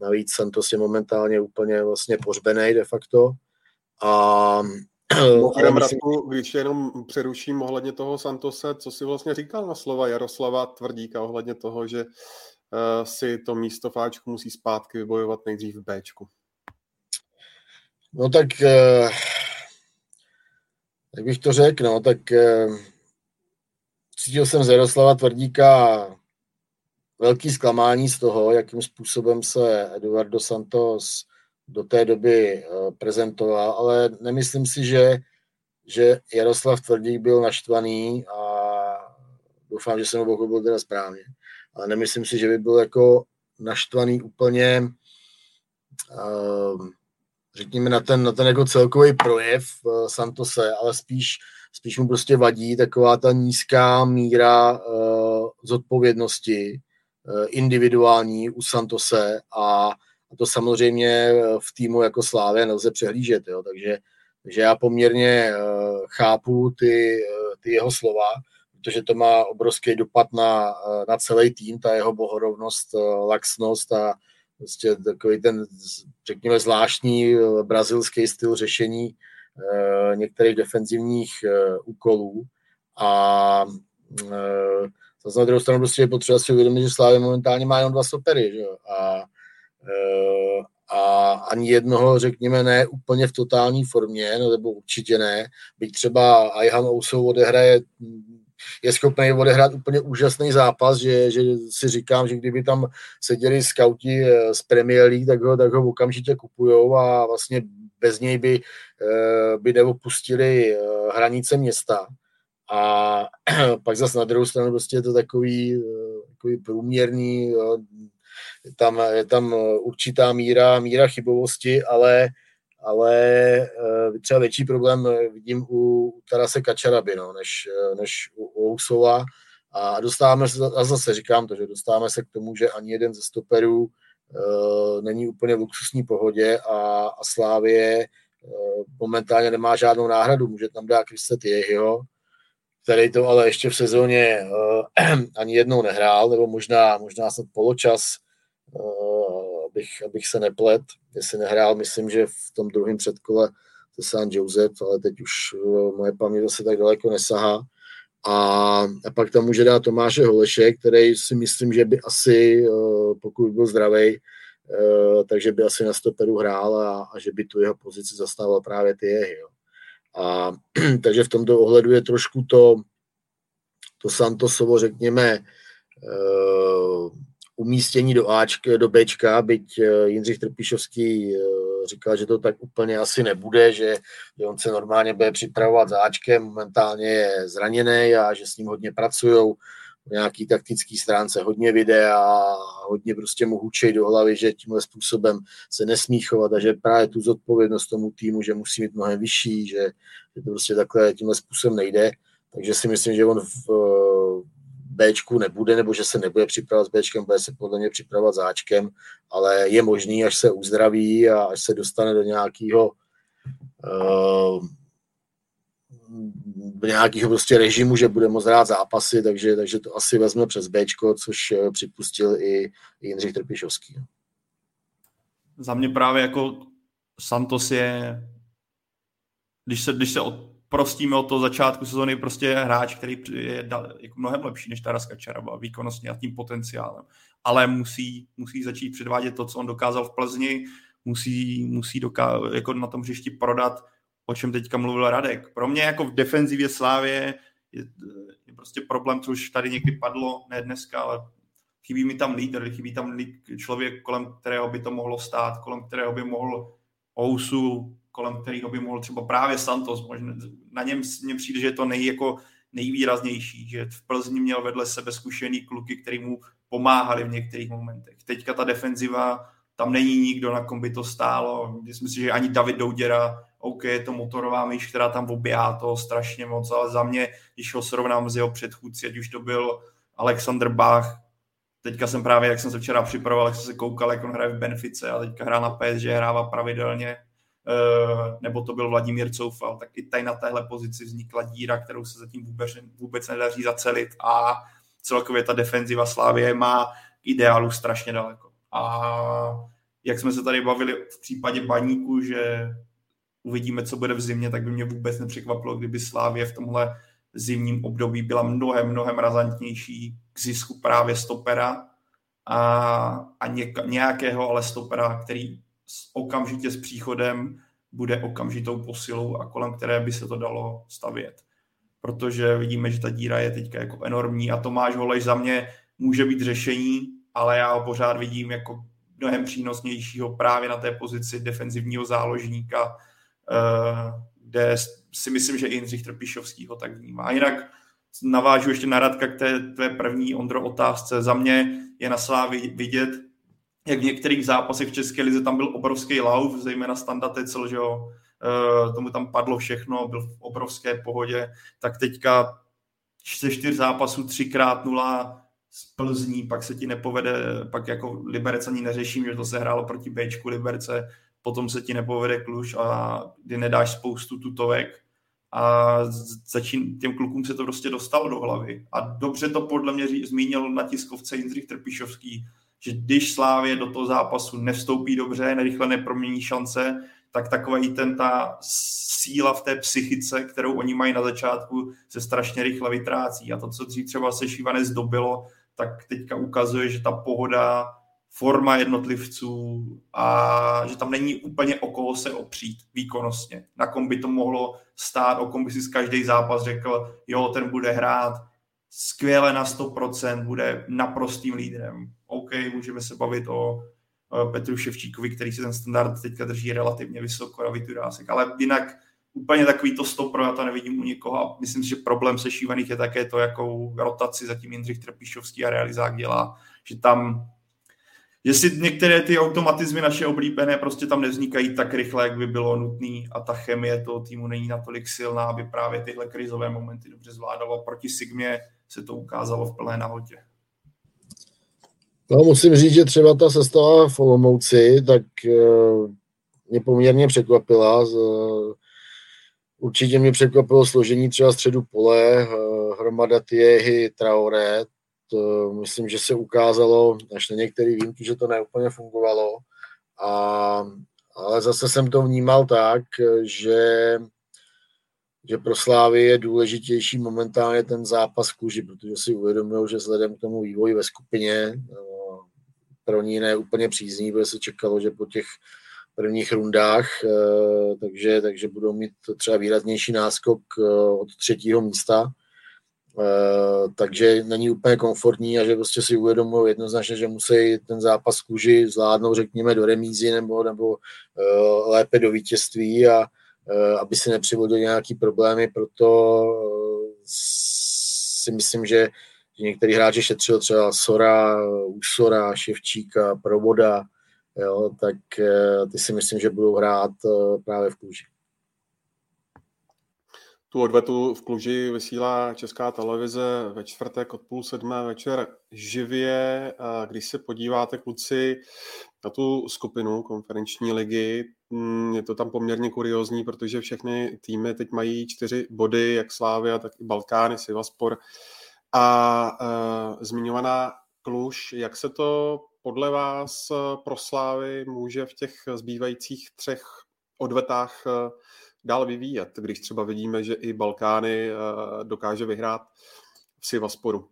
Navíc Santos je momentálně úplně vlastně pořbený de facto. A Mimochodem, myslím... Radku, když jenom přeruším ohledně toho Santose, co si vlastně říkal na slova Jaroslava Tvrdíka ohledně toho, že uh, si to místo Fáčku musí zpátky vybojovat nejdřív v Bčku? No tak uh, jak bych to řekl, no, tak eh, cítil jsem z Jaroslava Tvrdíka velký zklamání z toho, jakým způsobem se Eduardo Santos do té doby eh, prezentoval, ale nemyslím si, že, že Jaroslav Tvrdík byl naštvaný a doufám, že jsem ho pochopil teda správně, ale nemyslím si, že by byl jako naštvaný úplně uh, řekněme, na ten, na ten jako celkový projev uh, Santose, ale spíš, spíš mu prostě vadí taková ta nízká míra uh, zodpovědnosti uh, individuální u Santose a, a to samozřejmě v týmu jako Slávě nelze přehlížet, jo, takže, takže já poměrně uh, chápu ty, uh, ty jeho slova, protože to má obrovský dopad na, na celý tým, ta jeho bohorovnost, laxnost a, prostě takový ten, řekněme, zvláštní eh, brazilský styl řešení eh, některých defenzivních eh, úkolů. A zase na druhou stranu prostě je potřeba si uvědomit, že Slávě momentálně má jenom dva stopery, že? A, a ani jednoho, řekněme, ne úplně v totální formě, no, nebo určitě ne, byť třeba Ayhan Ousou odehraje je schopný odehrát úplně úžasný zápas, že, že si říkám, že kdyby tam seděli skauti eh, z Premier League, tak ho, tak ho okamžitě kupujou a vlastně bez něj by, eh, by neopustili eh, hranice města. A pak zase na druhou stranu prostě je to takový, takový průměrný, tam, je tam určitá míra, míra chybovosti, ale ale uh, třeba větší problém eh, vidím u Tarase Kačaraby, no, než, eh, než u, Ousova. A dostáváme se, a zase říkám to, že dostáváme se k tomu, že ani jeden ze stoperů uh, není úplně v luxusní pohodě a, a Slávě uh, momentálně nemá žádnou náhradu. Může tam dát Kristet Jehyho, který to ale ještě v sezóně uh, ani jednou nehrál, nebo možná, možná snad poločas abych, abych se neplet, jestli nehrál, myslím, že v tom druhém předkole se San Joseph, ale teď už uh, moje paměť zase tak daleko nesahá. A, a pak tam může dát Tomáše Holeše, který si myslím, že by asi, uh, pokud by byl zdravý, uh, takže by asi na stoperu hrál a, a že by tu jeho pozici zastával právě ty jehy. Jo. A takže v tomto ohledu je trošku to, to Santosovo, řekněme, umístění do Ačka, do Bčka, byť eh, Jindřich Trpišovský eh, říkal, že to tak úplně asi nebude, že, on se normálně bude připravovat za Ačkem, momentálně je zraněný a že s ním hodně pracují nějaký taktický stránce, hodně videa, hodně prostě mu hučej do hlavy, že tímhle způsobem se nesmí chovat a že právě tu zodpovědnost tomu týmu, že musí mít mnohem vyšší, že, že to prostě takhle tímhle způsobem nejde. Takže si myslím, že on v, Bčku nebude, nebo že se nebude připravovat s Bčkem, bude se podle mě připravovat s Ačkem, ale je možný, až se uzdraví a až se dostane do nějakého uh, nějakého prostě režimu, že bude moc rád zápasy, takže, takže to asi vezme přes Bčko, což eh, připustil i, i Jindřich Trpišovský. Za mě právě jako Santos je, když se, když se prostíme od toho začátku sezóny, prostě hráč, který je jako mnohem lepší než Taras Kačaraba výkonnostně a tím potenciálem. Ale musí, musí začít předvádět to, co on dokázal v Plzni, musí, musí doká- jako na tom hřišti prodat o čem teďka mluvil Radek. Pro mě jako v defenzivě Slávě je, je prostě problém, co už tady někdy padlo, ne dneska, ale chybí mi tam lídr, chybí tam člověk, kolem kterého by to mohlo stát, kolem kterého by mohl Ousu, kolem kterého by mohl třeba právě Santos, možná, na něm mně přijde, že je to nej, jako nejvýraznější, že v Plzni měl vedle sebe zkušený kluky, který mu pomáhali v některých momentech. Teďka ta defenziva, tam není nikdo, na kom by to stálo. Myslím si, že ani David Douděra OK, je to motorová myš, která tam oběhá to strašně moc, ale za mě, když ho srovnám s jeho předchůdci, ať už to byl Alexander Bach, teďka jsem právě, jak jsem se včera připravoval, jak jsem se koukal, jak on hraje v Benfice a teďka hrá na PSG, hrává pravidelně, nebo to byl Vladimír Coufal, tak i tady na téhle pozici vznikla díra, kterou se zatím vůbec, vůbec nedaří zacelit a celkově ta defenziva Slávie má ideálu strašně daleko. A jak jsme se tady bavili v případě baníku, že uvidíme, co bude v zimě, tak by mě vůbec nepřekvapilo, kdyby Slávě v tomhle zimním období byla mnohem, mnohem razantnější k zisku právě stopera a, a nějakého ale stopera, který s, okamžitě s příchodem bude okamžitou posilou a kolem které by se to dalo stavět. Protože vidíme, že ta díra je teďka jako enormní a Tomáš Holeš za mě může být řešení, ale já ho pořád vidím jako mnohem přínosnějšího právě na té pozici defenzivního záložníka, Eh, kde si myslím, že i Jindřich Trpišovský ho tak vnímá. A jinak navážu ještě na Radka k té tvé první Ondro otázce. Za mě je na Slávy vidět, jak v některých zápasech v České lize tam byl obrovský lauf, zejména Standa Tecel, že jo, e, tomu tam padlo všechno, byl v obrovské pohodě, tak teďka ze čtyř zápasů třikrát nula z Plzní, pak se ti nepovede, pak jako Liberec ani neřeším, že to se hrálo proti Bčku Liberce, potom se ti nepovede kluž a kdy nedáš spoustu tutovek a začín, těm klukům se to prostě dostalo do hlavy. A dobře to podle mě zmínil na tiskovce Jindřich Trpišovský, že když Slávě do toho zápasu nevstoupí dobře, nerychle nepromění šance, tak takový ten ta síla v té psychice, kterou oni mají na začátku, se strašně rychle vytrácí. A to, co dřív třeba se Šívanec zdobilo, tak teďka ukazuje, že ta pohoda forma jednotlivců a že tam není úplně o koho se opřít výkonnostně. Na kom by to mohlo stát, o kom by si z každý zápas řekl, jo, ten bude hrát skvěle na 100%, bude naprostým lídrem. OK, můžeme se bavit o Petru Ševčíkovi, který si ten standard teďka drží relativně vysoko na Vitudásek, ale jinak úplně takový to stopro, já to nevidím u někoho a myslím si, že problém se šívaných je také to, jakou rotaci zatím Jindřich Trpišovský a realizák dělá, že tam jestli některé ty automatizmy naše oblíbené prostě tam nevznikají tak rychle, jak by bylo nutné a ta chemie toho týmu není natolik silná, aby právě tyhle krizové momenty dobře zvládalo. Proti Sigmě se to ukázalo v plné nahotě. No, musím říct, že třeba ta sestava v Olomouci, tak uh, mě poměrně překvapila. Uh, určitě mě překvapilo složení třeba středu pole, uh, hromada Tiehy, Traoré, to myslím, že se ukázalo až na některý výjimky, že to neúplně fungovalo. A, ale zase jsem to vnímal tak, že, že pro Slávy je důležitější momentálně ten zápas kůži, protože si uvědomují, že vzhledem k tomu vývoji ve skupině no, pro ní ne úplně přízní, protože se čekalo, že po těch prvních rundách, eh, takže, takže budou mít třeba výraznější náskok eh, od třetího místa. Eh, takže není úplně komfortní a že prostě si uvědomují jednoznačně, že musí ten zápas kůži zvládnout, řekněme, do remízy nebo, nebo lépe do vítězství a aby si nepřivodili nějaký problémy, proto uh, si myslím, že, některý hráči šetřil třeba Sora, Usora, Ševčíka, Provoda, jo, tak uh, ty si myslím, že budou hrát právě v kůži. Tu odvetu v Kluži vysílá Česká televize ve čtvrtek od půl sedmé večer živě. Když se podíváte, kluci, na tu skupinu konferenční ligy, mm, je to tam poměrně kuriozní, protože všechny týmy teď mají čtyři body, jak Slávia, tak i Balkány, Sivaspor a uh, zmiňovaná Kluž. Jak se to podle vás pro Slávy může v těch zbývajících třech odvetách uh, dál vyvíjet, když třeba vidíme, že i Balkány uh, dokáže vyhrát v Sivasporu?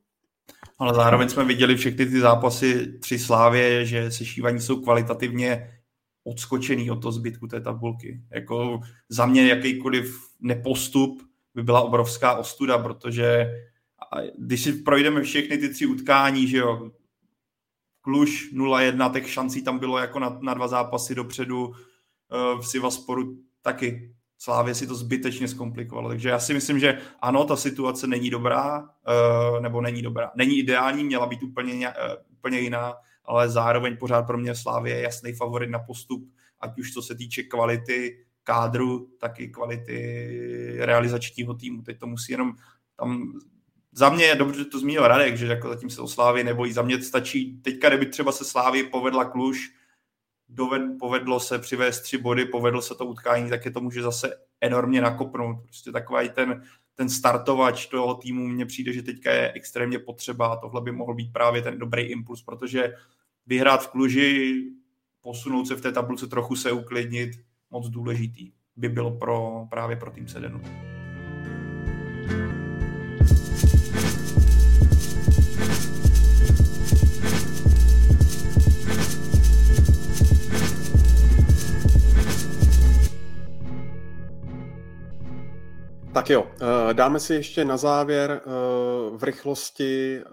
Ale zároveň jsme viděli všechny ty zápasy tři Slávě, že sešívaní jsou kvalitativně odskočený od toho zbytku té tabulky. Jako za mě jakýkoliv nepostup by byla obrovská ostuda, protože když si projdeme všechny ty tři utkání, že jo, Kluž 0-1, tak šancí tam bylo jako na, na dva zápasy dopředu, eh, v Sivasporu taky Slávě si to zbytečně zkomplikovalo. Takže já si myslím, že ano, ta situace není dobrá, eh, nebo není dobrá. Není ideální, měla být úplně, eh, úplně jiná, ale zároveň pořád pro mě Slávě je jasný favorit na postup, ať už co se týče kvality kádru, tak i kvality realizačního týmu. Teď to musí jenom tam za mě je dobře, že to zmínil Radek, že jako zatím se o Slávy nebojí. Za mě stačí, teďka kdyby třeba se Slávy povedla Kluž, doved, povedlo se přivést tři body, povedlo se to utkání, tak je to může zase enormně nakopnout. Prostě takový ten, ten startovač toho týmu mně přijde, že teďka je extrémně potřeba a tohle by mohl být právě ten dobrý impuls, protože vyhrát v Kluži, posunout se v té tabulce, trochu se uklidnit, moc důležitý by bylo pro, právě pro tým Sedenu. Tak jo, eh, dáme si ještě na závěr eh, v rychlosti eh,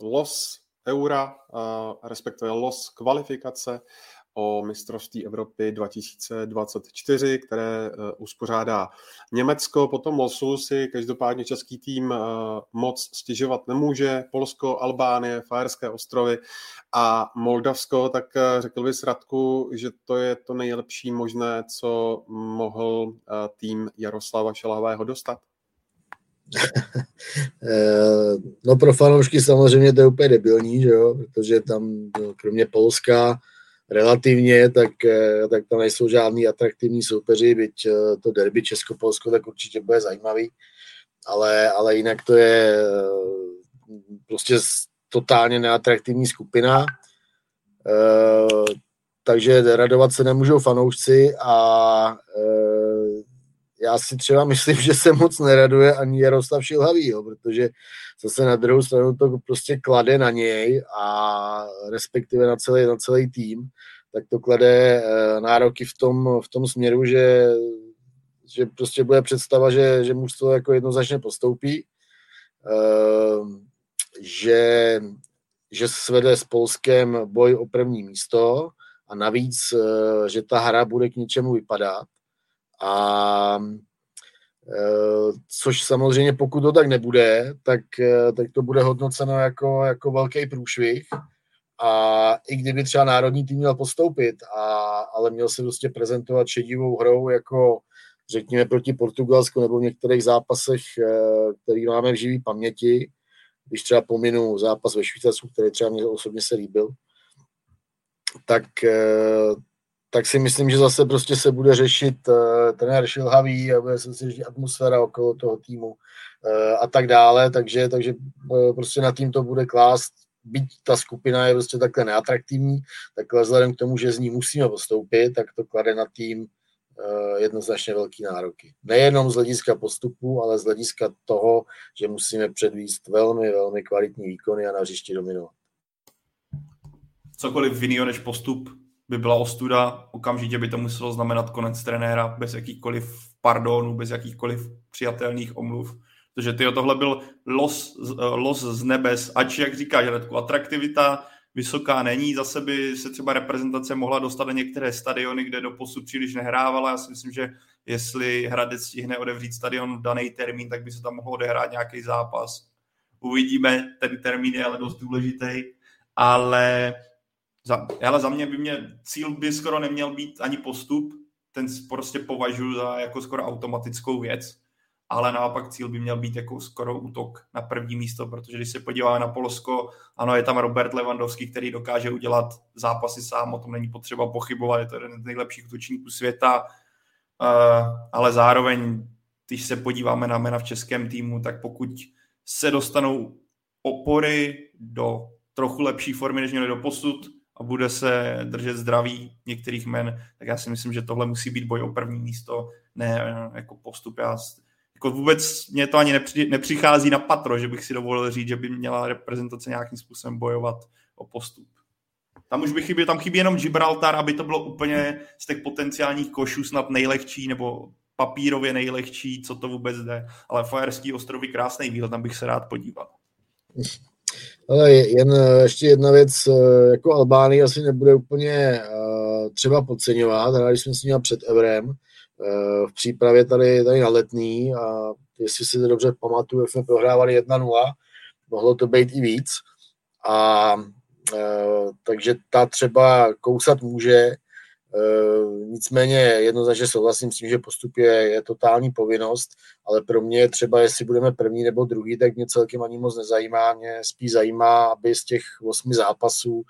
los eura, respektive los kvalifikace o mistrovství Evropy 2024, které uspořádá Německo. Po tom losu si každopádně český tým moc stěžovat nemůže. Polsko, Albánie, Fajerské ostrovy a Moldavsko, tak eh, řekl bys Radku, že to je to nejlepší možné, co mohl eh, tým Jaroslava Šelahového dostat? Eh, no pro fanoušky samozřejmě to je úplně debilní, že jo? protože tam no, kromě Polska relativně, tak, tak tam nejsou žádný atraktivní soupeři, byť to derby Česko-Polsko tak určitě bude zajímavý, ale, ale jinak to je prostě totálně neatraktivní skupina, takže radovat se nemůžou fanoušci a já si třeba myslím, že se moc neraduje ani Jaroslav Šilhavý, jo, protože zase na druhou stranu to prostě klade na něj a respektive na celý, na celý tým, tak to klade e, nároky v tom, v tom směru, že, že prostě bude představa, že, že mužstvo jako jednoznačně postoupí. E, že, že svede s Polskem boj o první místo a navíc, eh, že ta hra bude k něčemu vypadat. A eh, což samozřejmě pokud to tak nebude, tak, eh, tak to bude hodnoceno jako, jako velký průšvih. A i kdyby třeba národní tým měl postoupit, a, ale měl se prostě prezentovat šedivou hrou jako řekněme proti Portugalsku nebo v některých zápasech, který máme v živý paměti, když třeba pominu zápas ve Švýcarsku, který třeba mě osobně se líbil, tak, eh, tak si myslím, že zase prostě se bude řešit uh, trenér šilhavý a bude se řešit atmosféra okolo toho týmu uh, a tak dále, takže, takže uh, prostě na tým to bude klást, byť ta skupina je prostě takhle neatraktivní, tak vzhledem k tomu, že z ní musíme postoupit, tak to klade na tým jednoznačně velký nároky. Nejenom z hlediska postupu, ale z hlediska toho, že musíme předvíst velmi, velmi kvalitní výkony a na hřišti dominovat. Cokoliv jiného než postup by byla ostuda, okamžitě by to muselo znamenat konec trenéra bez jakýchkoliv pardonů, bez jakýchkoliv přijatelných omluv. Protože ty tohle byl los, los z nebes, ač, jak říkáš, Radku, atraktivita vysoká není. Zase by se třeba reprezentace mohla dostat na některé stadiony, kde do posud příliš nehrávala. Já si myslím, že jestli Hradec stihne odevřít stadion v daný termín, tak by se tam mohlo odehrát nějaký zápas. Uvidíme, ten termín je ale dost důležitý, ale za, ale za mě by mě cíl by skoro neměl být ani postup, ten prostě považuji za jako skoro automatickou věc. ale naopak cíl by měl být jako skoro útok na první místo, protože když se podívá na Polsko, ano, je tam Robert Lewandowski, který dokáže udělat zápasy sám, o tom není potřeba pochybovat, je to jeden z nejlepších útočníků světa, eh, ale zároveň, když se podíváme na jména v českém týmu, tak pokud se dostanou opory do trochu lepší formy, než měli do posud a bude se držet zdraví některých men, tak já si myslím, že tohle musí být boj o první místo, ne eh, jako postup. Já jako vůbec mě to ani nepři, nepřichází na patro, že bych si dovolil říct, že by měla reprezentace nějakým způsobem bojovat o postup. Tam už by chyběl, tam chybí jenom Gibraltar, aby to bylo úplně z těch potenciálních košů snad nejlehčí, nebo papírově nejlehčí, co to vůbec jde. Ale Fajerský ostrovy krásný výhled, tam bych se rád podíval. Ale jen eh, ještě jedna věc, eh, jako Albánie asi nebude úplně eh, třeba podceňovat, hráli jsme s ní před Evrem, v přípravě tady, tady na letný a jestli si to dobře pamatuju, jsme prohrávali 1-0, mohlo to být i víc. A takže ta třeba kousat může, nicméně jednoznačně souhlasím s tím, že postup je, je totální povinnost, ale pro mě třeba, jestli budeme první nebo druhý, tak mě celkem ani moc nezajímá. Mě spíš zajímá, aby z těch osmi zápasů,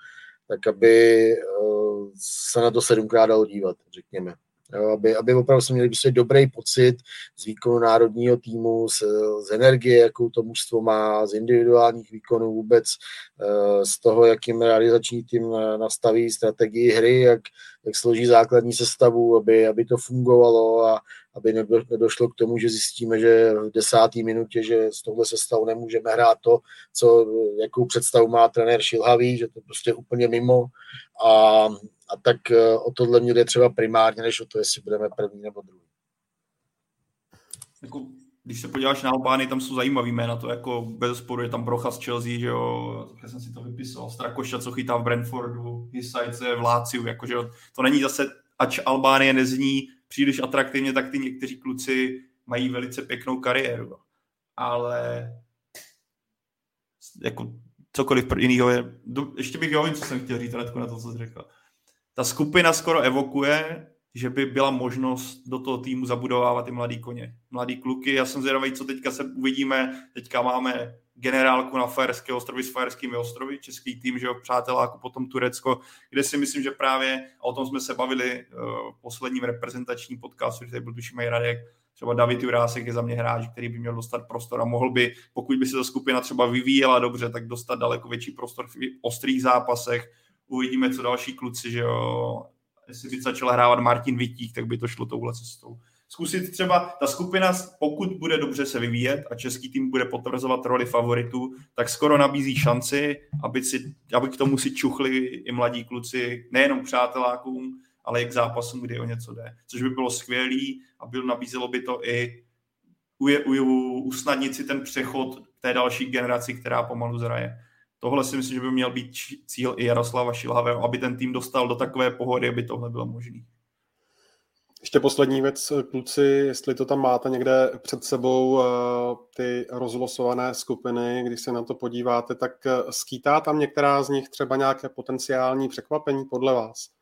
tak aby eh, se na to sedmkrát dalo dívat, řekněme. Jo, aby, aby opravdu jsme měli prostě dobrý pocit z výkonu národního týmu, z, z energie, jakou to mužstvo má, z individuálních výkonů vůbec, eh, z toho, jakým realizační tým nastaví strategii hry, jak, jak složí základní sestavu, aby, aby to fungovalo a aby nedošlo k tomu, že zjistíme, že v desáté minutě, že z tohle sestavou nemůžeme hrát to, co, jakou představu má trenér Šilhavý, že to prostě úplně mimo. A a tak eh, o tohle mě jde třeba primárně, než o to, jestli budeme první nebo druhý. Jako, když se podíváš na Albány, tam jsou zajímavý jména, to jako bez sporu je tam Brocha z Chelsea, že jo, já jsem si to vypisoval, Strakoša, co chytá v Brentfordu, Hisajce v Láciu, jakože to není zase, ač Albánie nezní příliš atraktivně, tak ty někteří kluci mají velice pěknou kariéru. Ale jako cokoliv jiného je... Ještě bych jo, co jsem chtěl říct, na to, co jsi řekl ta skupina skoro evokuje, že by byla možnost do toho týmu zabudovávat i mladý koně, mladý kluky. Já jsem zvědavý, co teďka se uvidíme. Teďka máme generálku na Fajerské ostrovy s Fajerskými ostrovy, český tým, že jo, přáteláku, potom Turecko, kde si myslím, že právě, a o tom jsme se bavili uh, v posledním reprezentačním podcastu, že tady byl tuším Radek, třeba David Jurásek je za mě hráč, který by měl dostat prostor a mohl by, pokud by se ta skupina třeba vyvíjela dobře, tak dostat daleko větší prostor v ostrých zápasech, uvidíme, co další kluci, že jo, jestli by začal hrávat Martin Vitík, tak by to šlo touhle cestou. Zkusit třeba, ta skupina, pokud bude dobře se vyvíjet a český tým bude potvrzovat roli favoritů, tak skoro nabízí šanci, aby, si, aby k tomu si čuchli i mladí kluci, nejenom přátelákům, ale i k zápasům, kdy o něco jde. Což by bylo skvělý a byl, nabízelo by to i u, u, usnadnit si ten přechod té další generaci, která pomalu zraje. Tohle si myslím, že by měl být cíl i Jaroslava Šilhavého, aby ten tým dostal do takové pohody, aby tohle bylo možné. Ještě poslední věc, kluci, jestli to tam máte někde před sebou, eh, ty rozlosované skupiny, když se na to podíváte, tak eh, skýtá tam některá z nich třeba nějaké potenciální překvapení podle vás?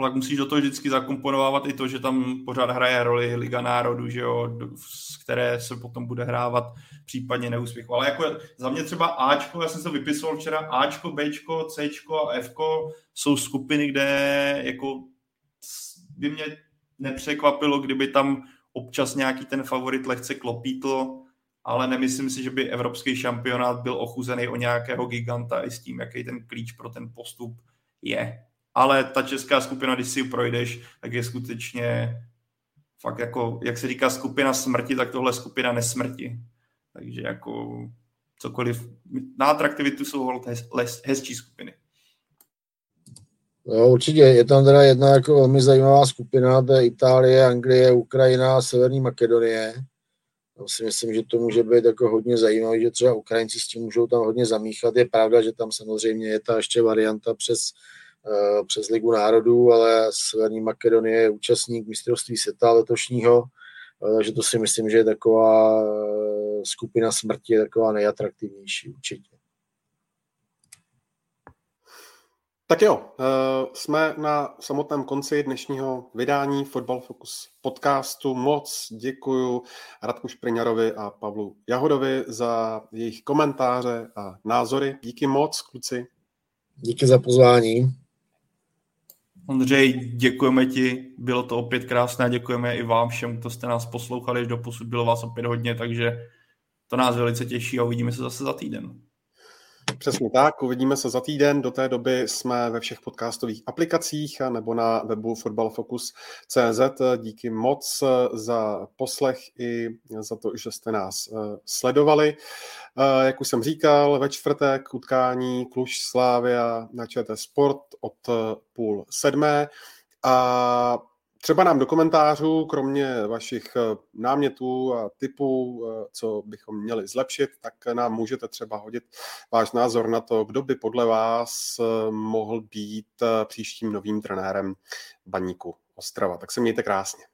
Tak musíš do toho vždycky zakomponovávat i to, že tam pořád hraje roli Liga národů, že jo, z které se potom bude hrávat případně neúspěch. Ale jako za mě třeba Ačko, já jsem se vypisoval včera, Ačko, Bčko, Cčko a Fko jsou skupiny, kde jako by mě nepřekvapilo, kdyby tam občas nějaký ten favorit lehce klopítl, ale nemyslím si, že by evropský šampionát byl ochuzený o nějakého giganta i s tím, jaký ten klíč pro ten postup je ale ta česká skupina, když si ji projdeš, tak je skutečně fakt jako, jak se říká skupina smrti, tak tohle skupina nesmrti. Takže jako cokoliv, na atraktivitu jsou hold hez, les, hezčí skupiny. No, určitě, je tam teda jedna jako velmi zajímavá skupina, to je Itálie, Anglie, Ukrajina, Severní Makedonie. Tam si myslím, že to může být jako hodně zajímavé, že třeba Ukrajinci s tím můžou tam hodně zamíchat. Je pravda, že tam samozřejmě je ta ještě varianta přes přes Ligu národů, ale Severní Makedonie je účastník mistrovství světa letošního, eh, takže to si myslím, že je taková eh, skupina smrti, taková nejatraktivnější určitě. Tak jo, eh, jsme na samotném konci dnešního vydání Football Focus podcastu. Moc děkuju Radku Špriňarovi a Pavlu Jahodovi za jejich komentáře a názory. Díky moc, kluci. Díky za pozvání. Ondřej, děkujeme ti, bylo to opět krásné, děkujeme i vám všem, kdo jste nás poslouchali, do posud bylo vás opět hodně, takže to nás velice těší a uvidíme se zase za týden. Přesně tak, uvidíme se za týden. Do té doby jsme ve všech podcastových aplikacích nebo na webu footballfocus.cz. Díky moc za poslech i za to, že jste nás eh, sledovali. Eh, jak už jsem říkal, ve čtvrtek utkání Kluž Slávia na ČT Sport od eh, půl sedmé. A Třeba nám do komentářů, kromě vašich eh, námětů a typů, eh, co bychom měli zlepšit, tak nám můžete třeba hodit váš názor na to, kdo by podle vás mohl být příštím novým trenérem Baníku Ostrava. Tak se mějte krásně.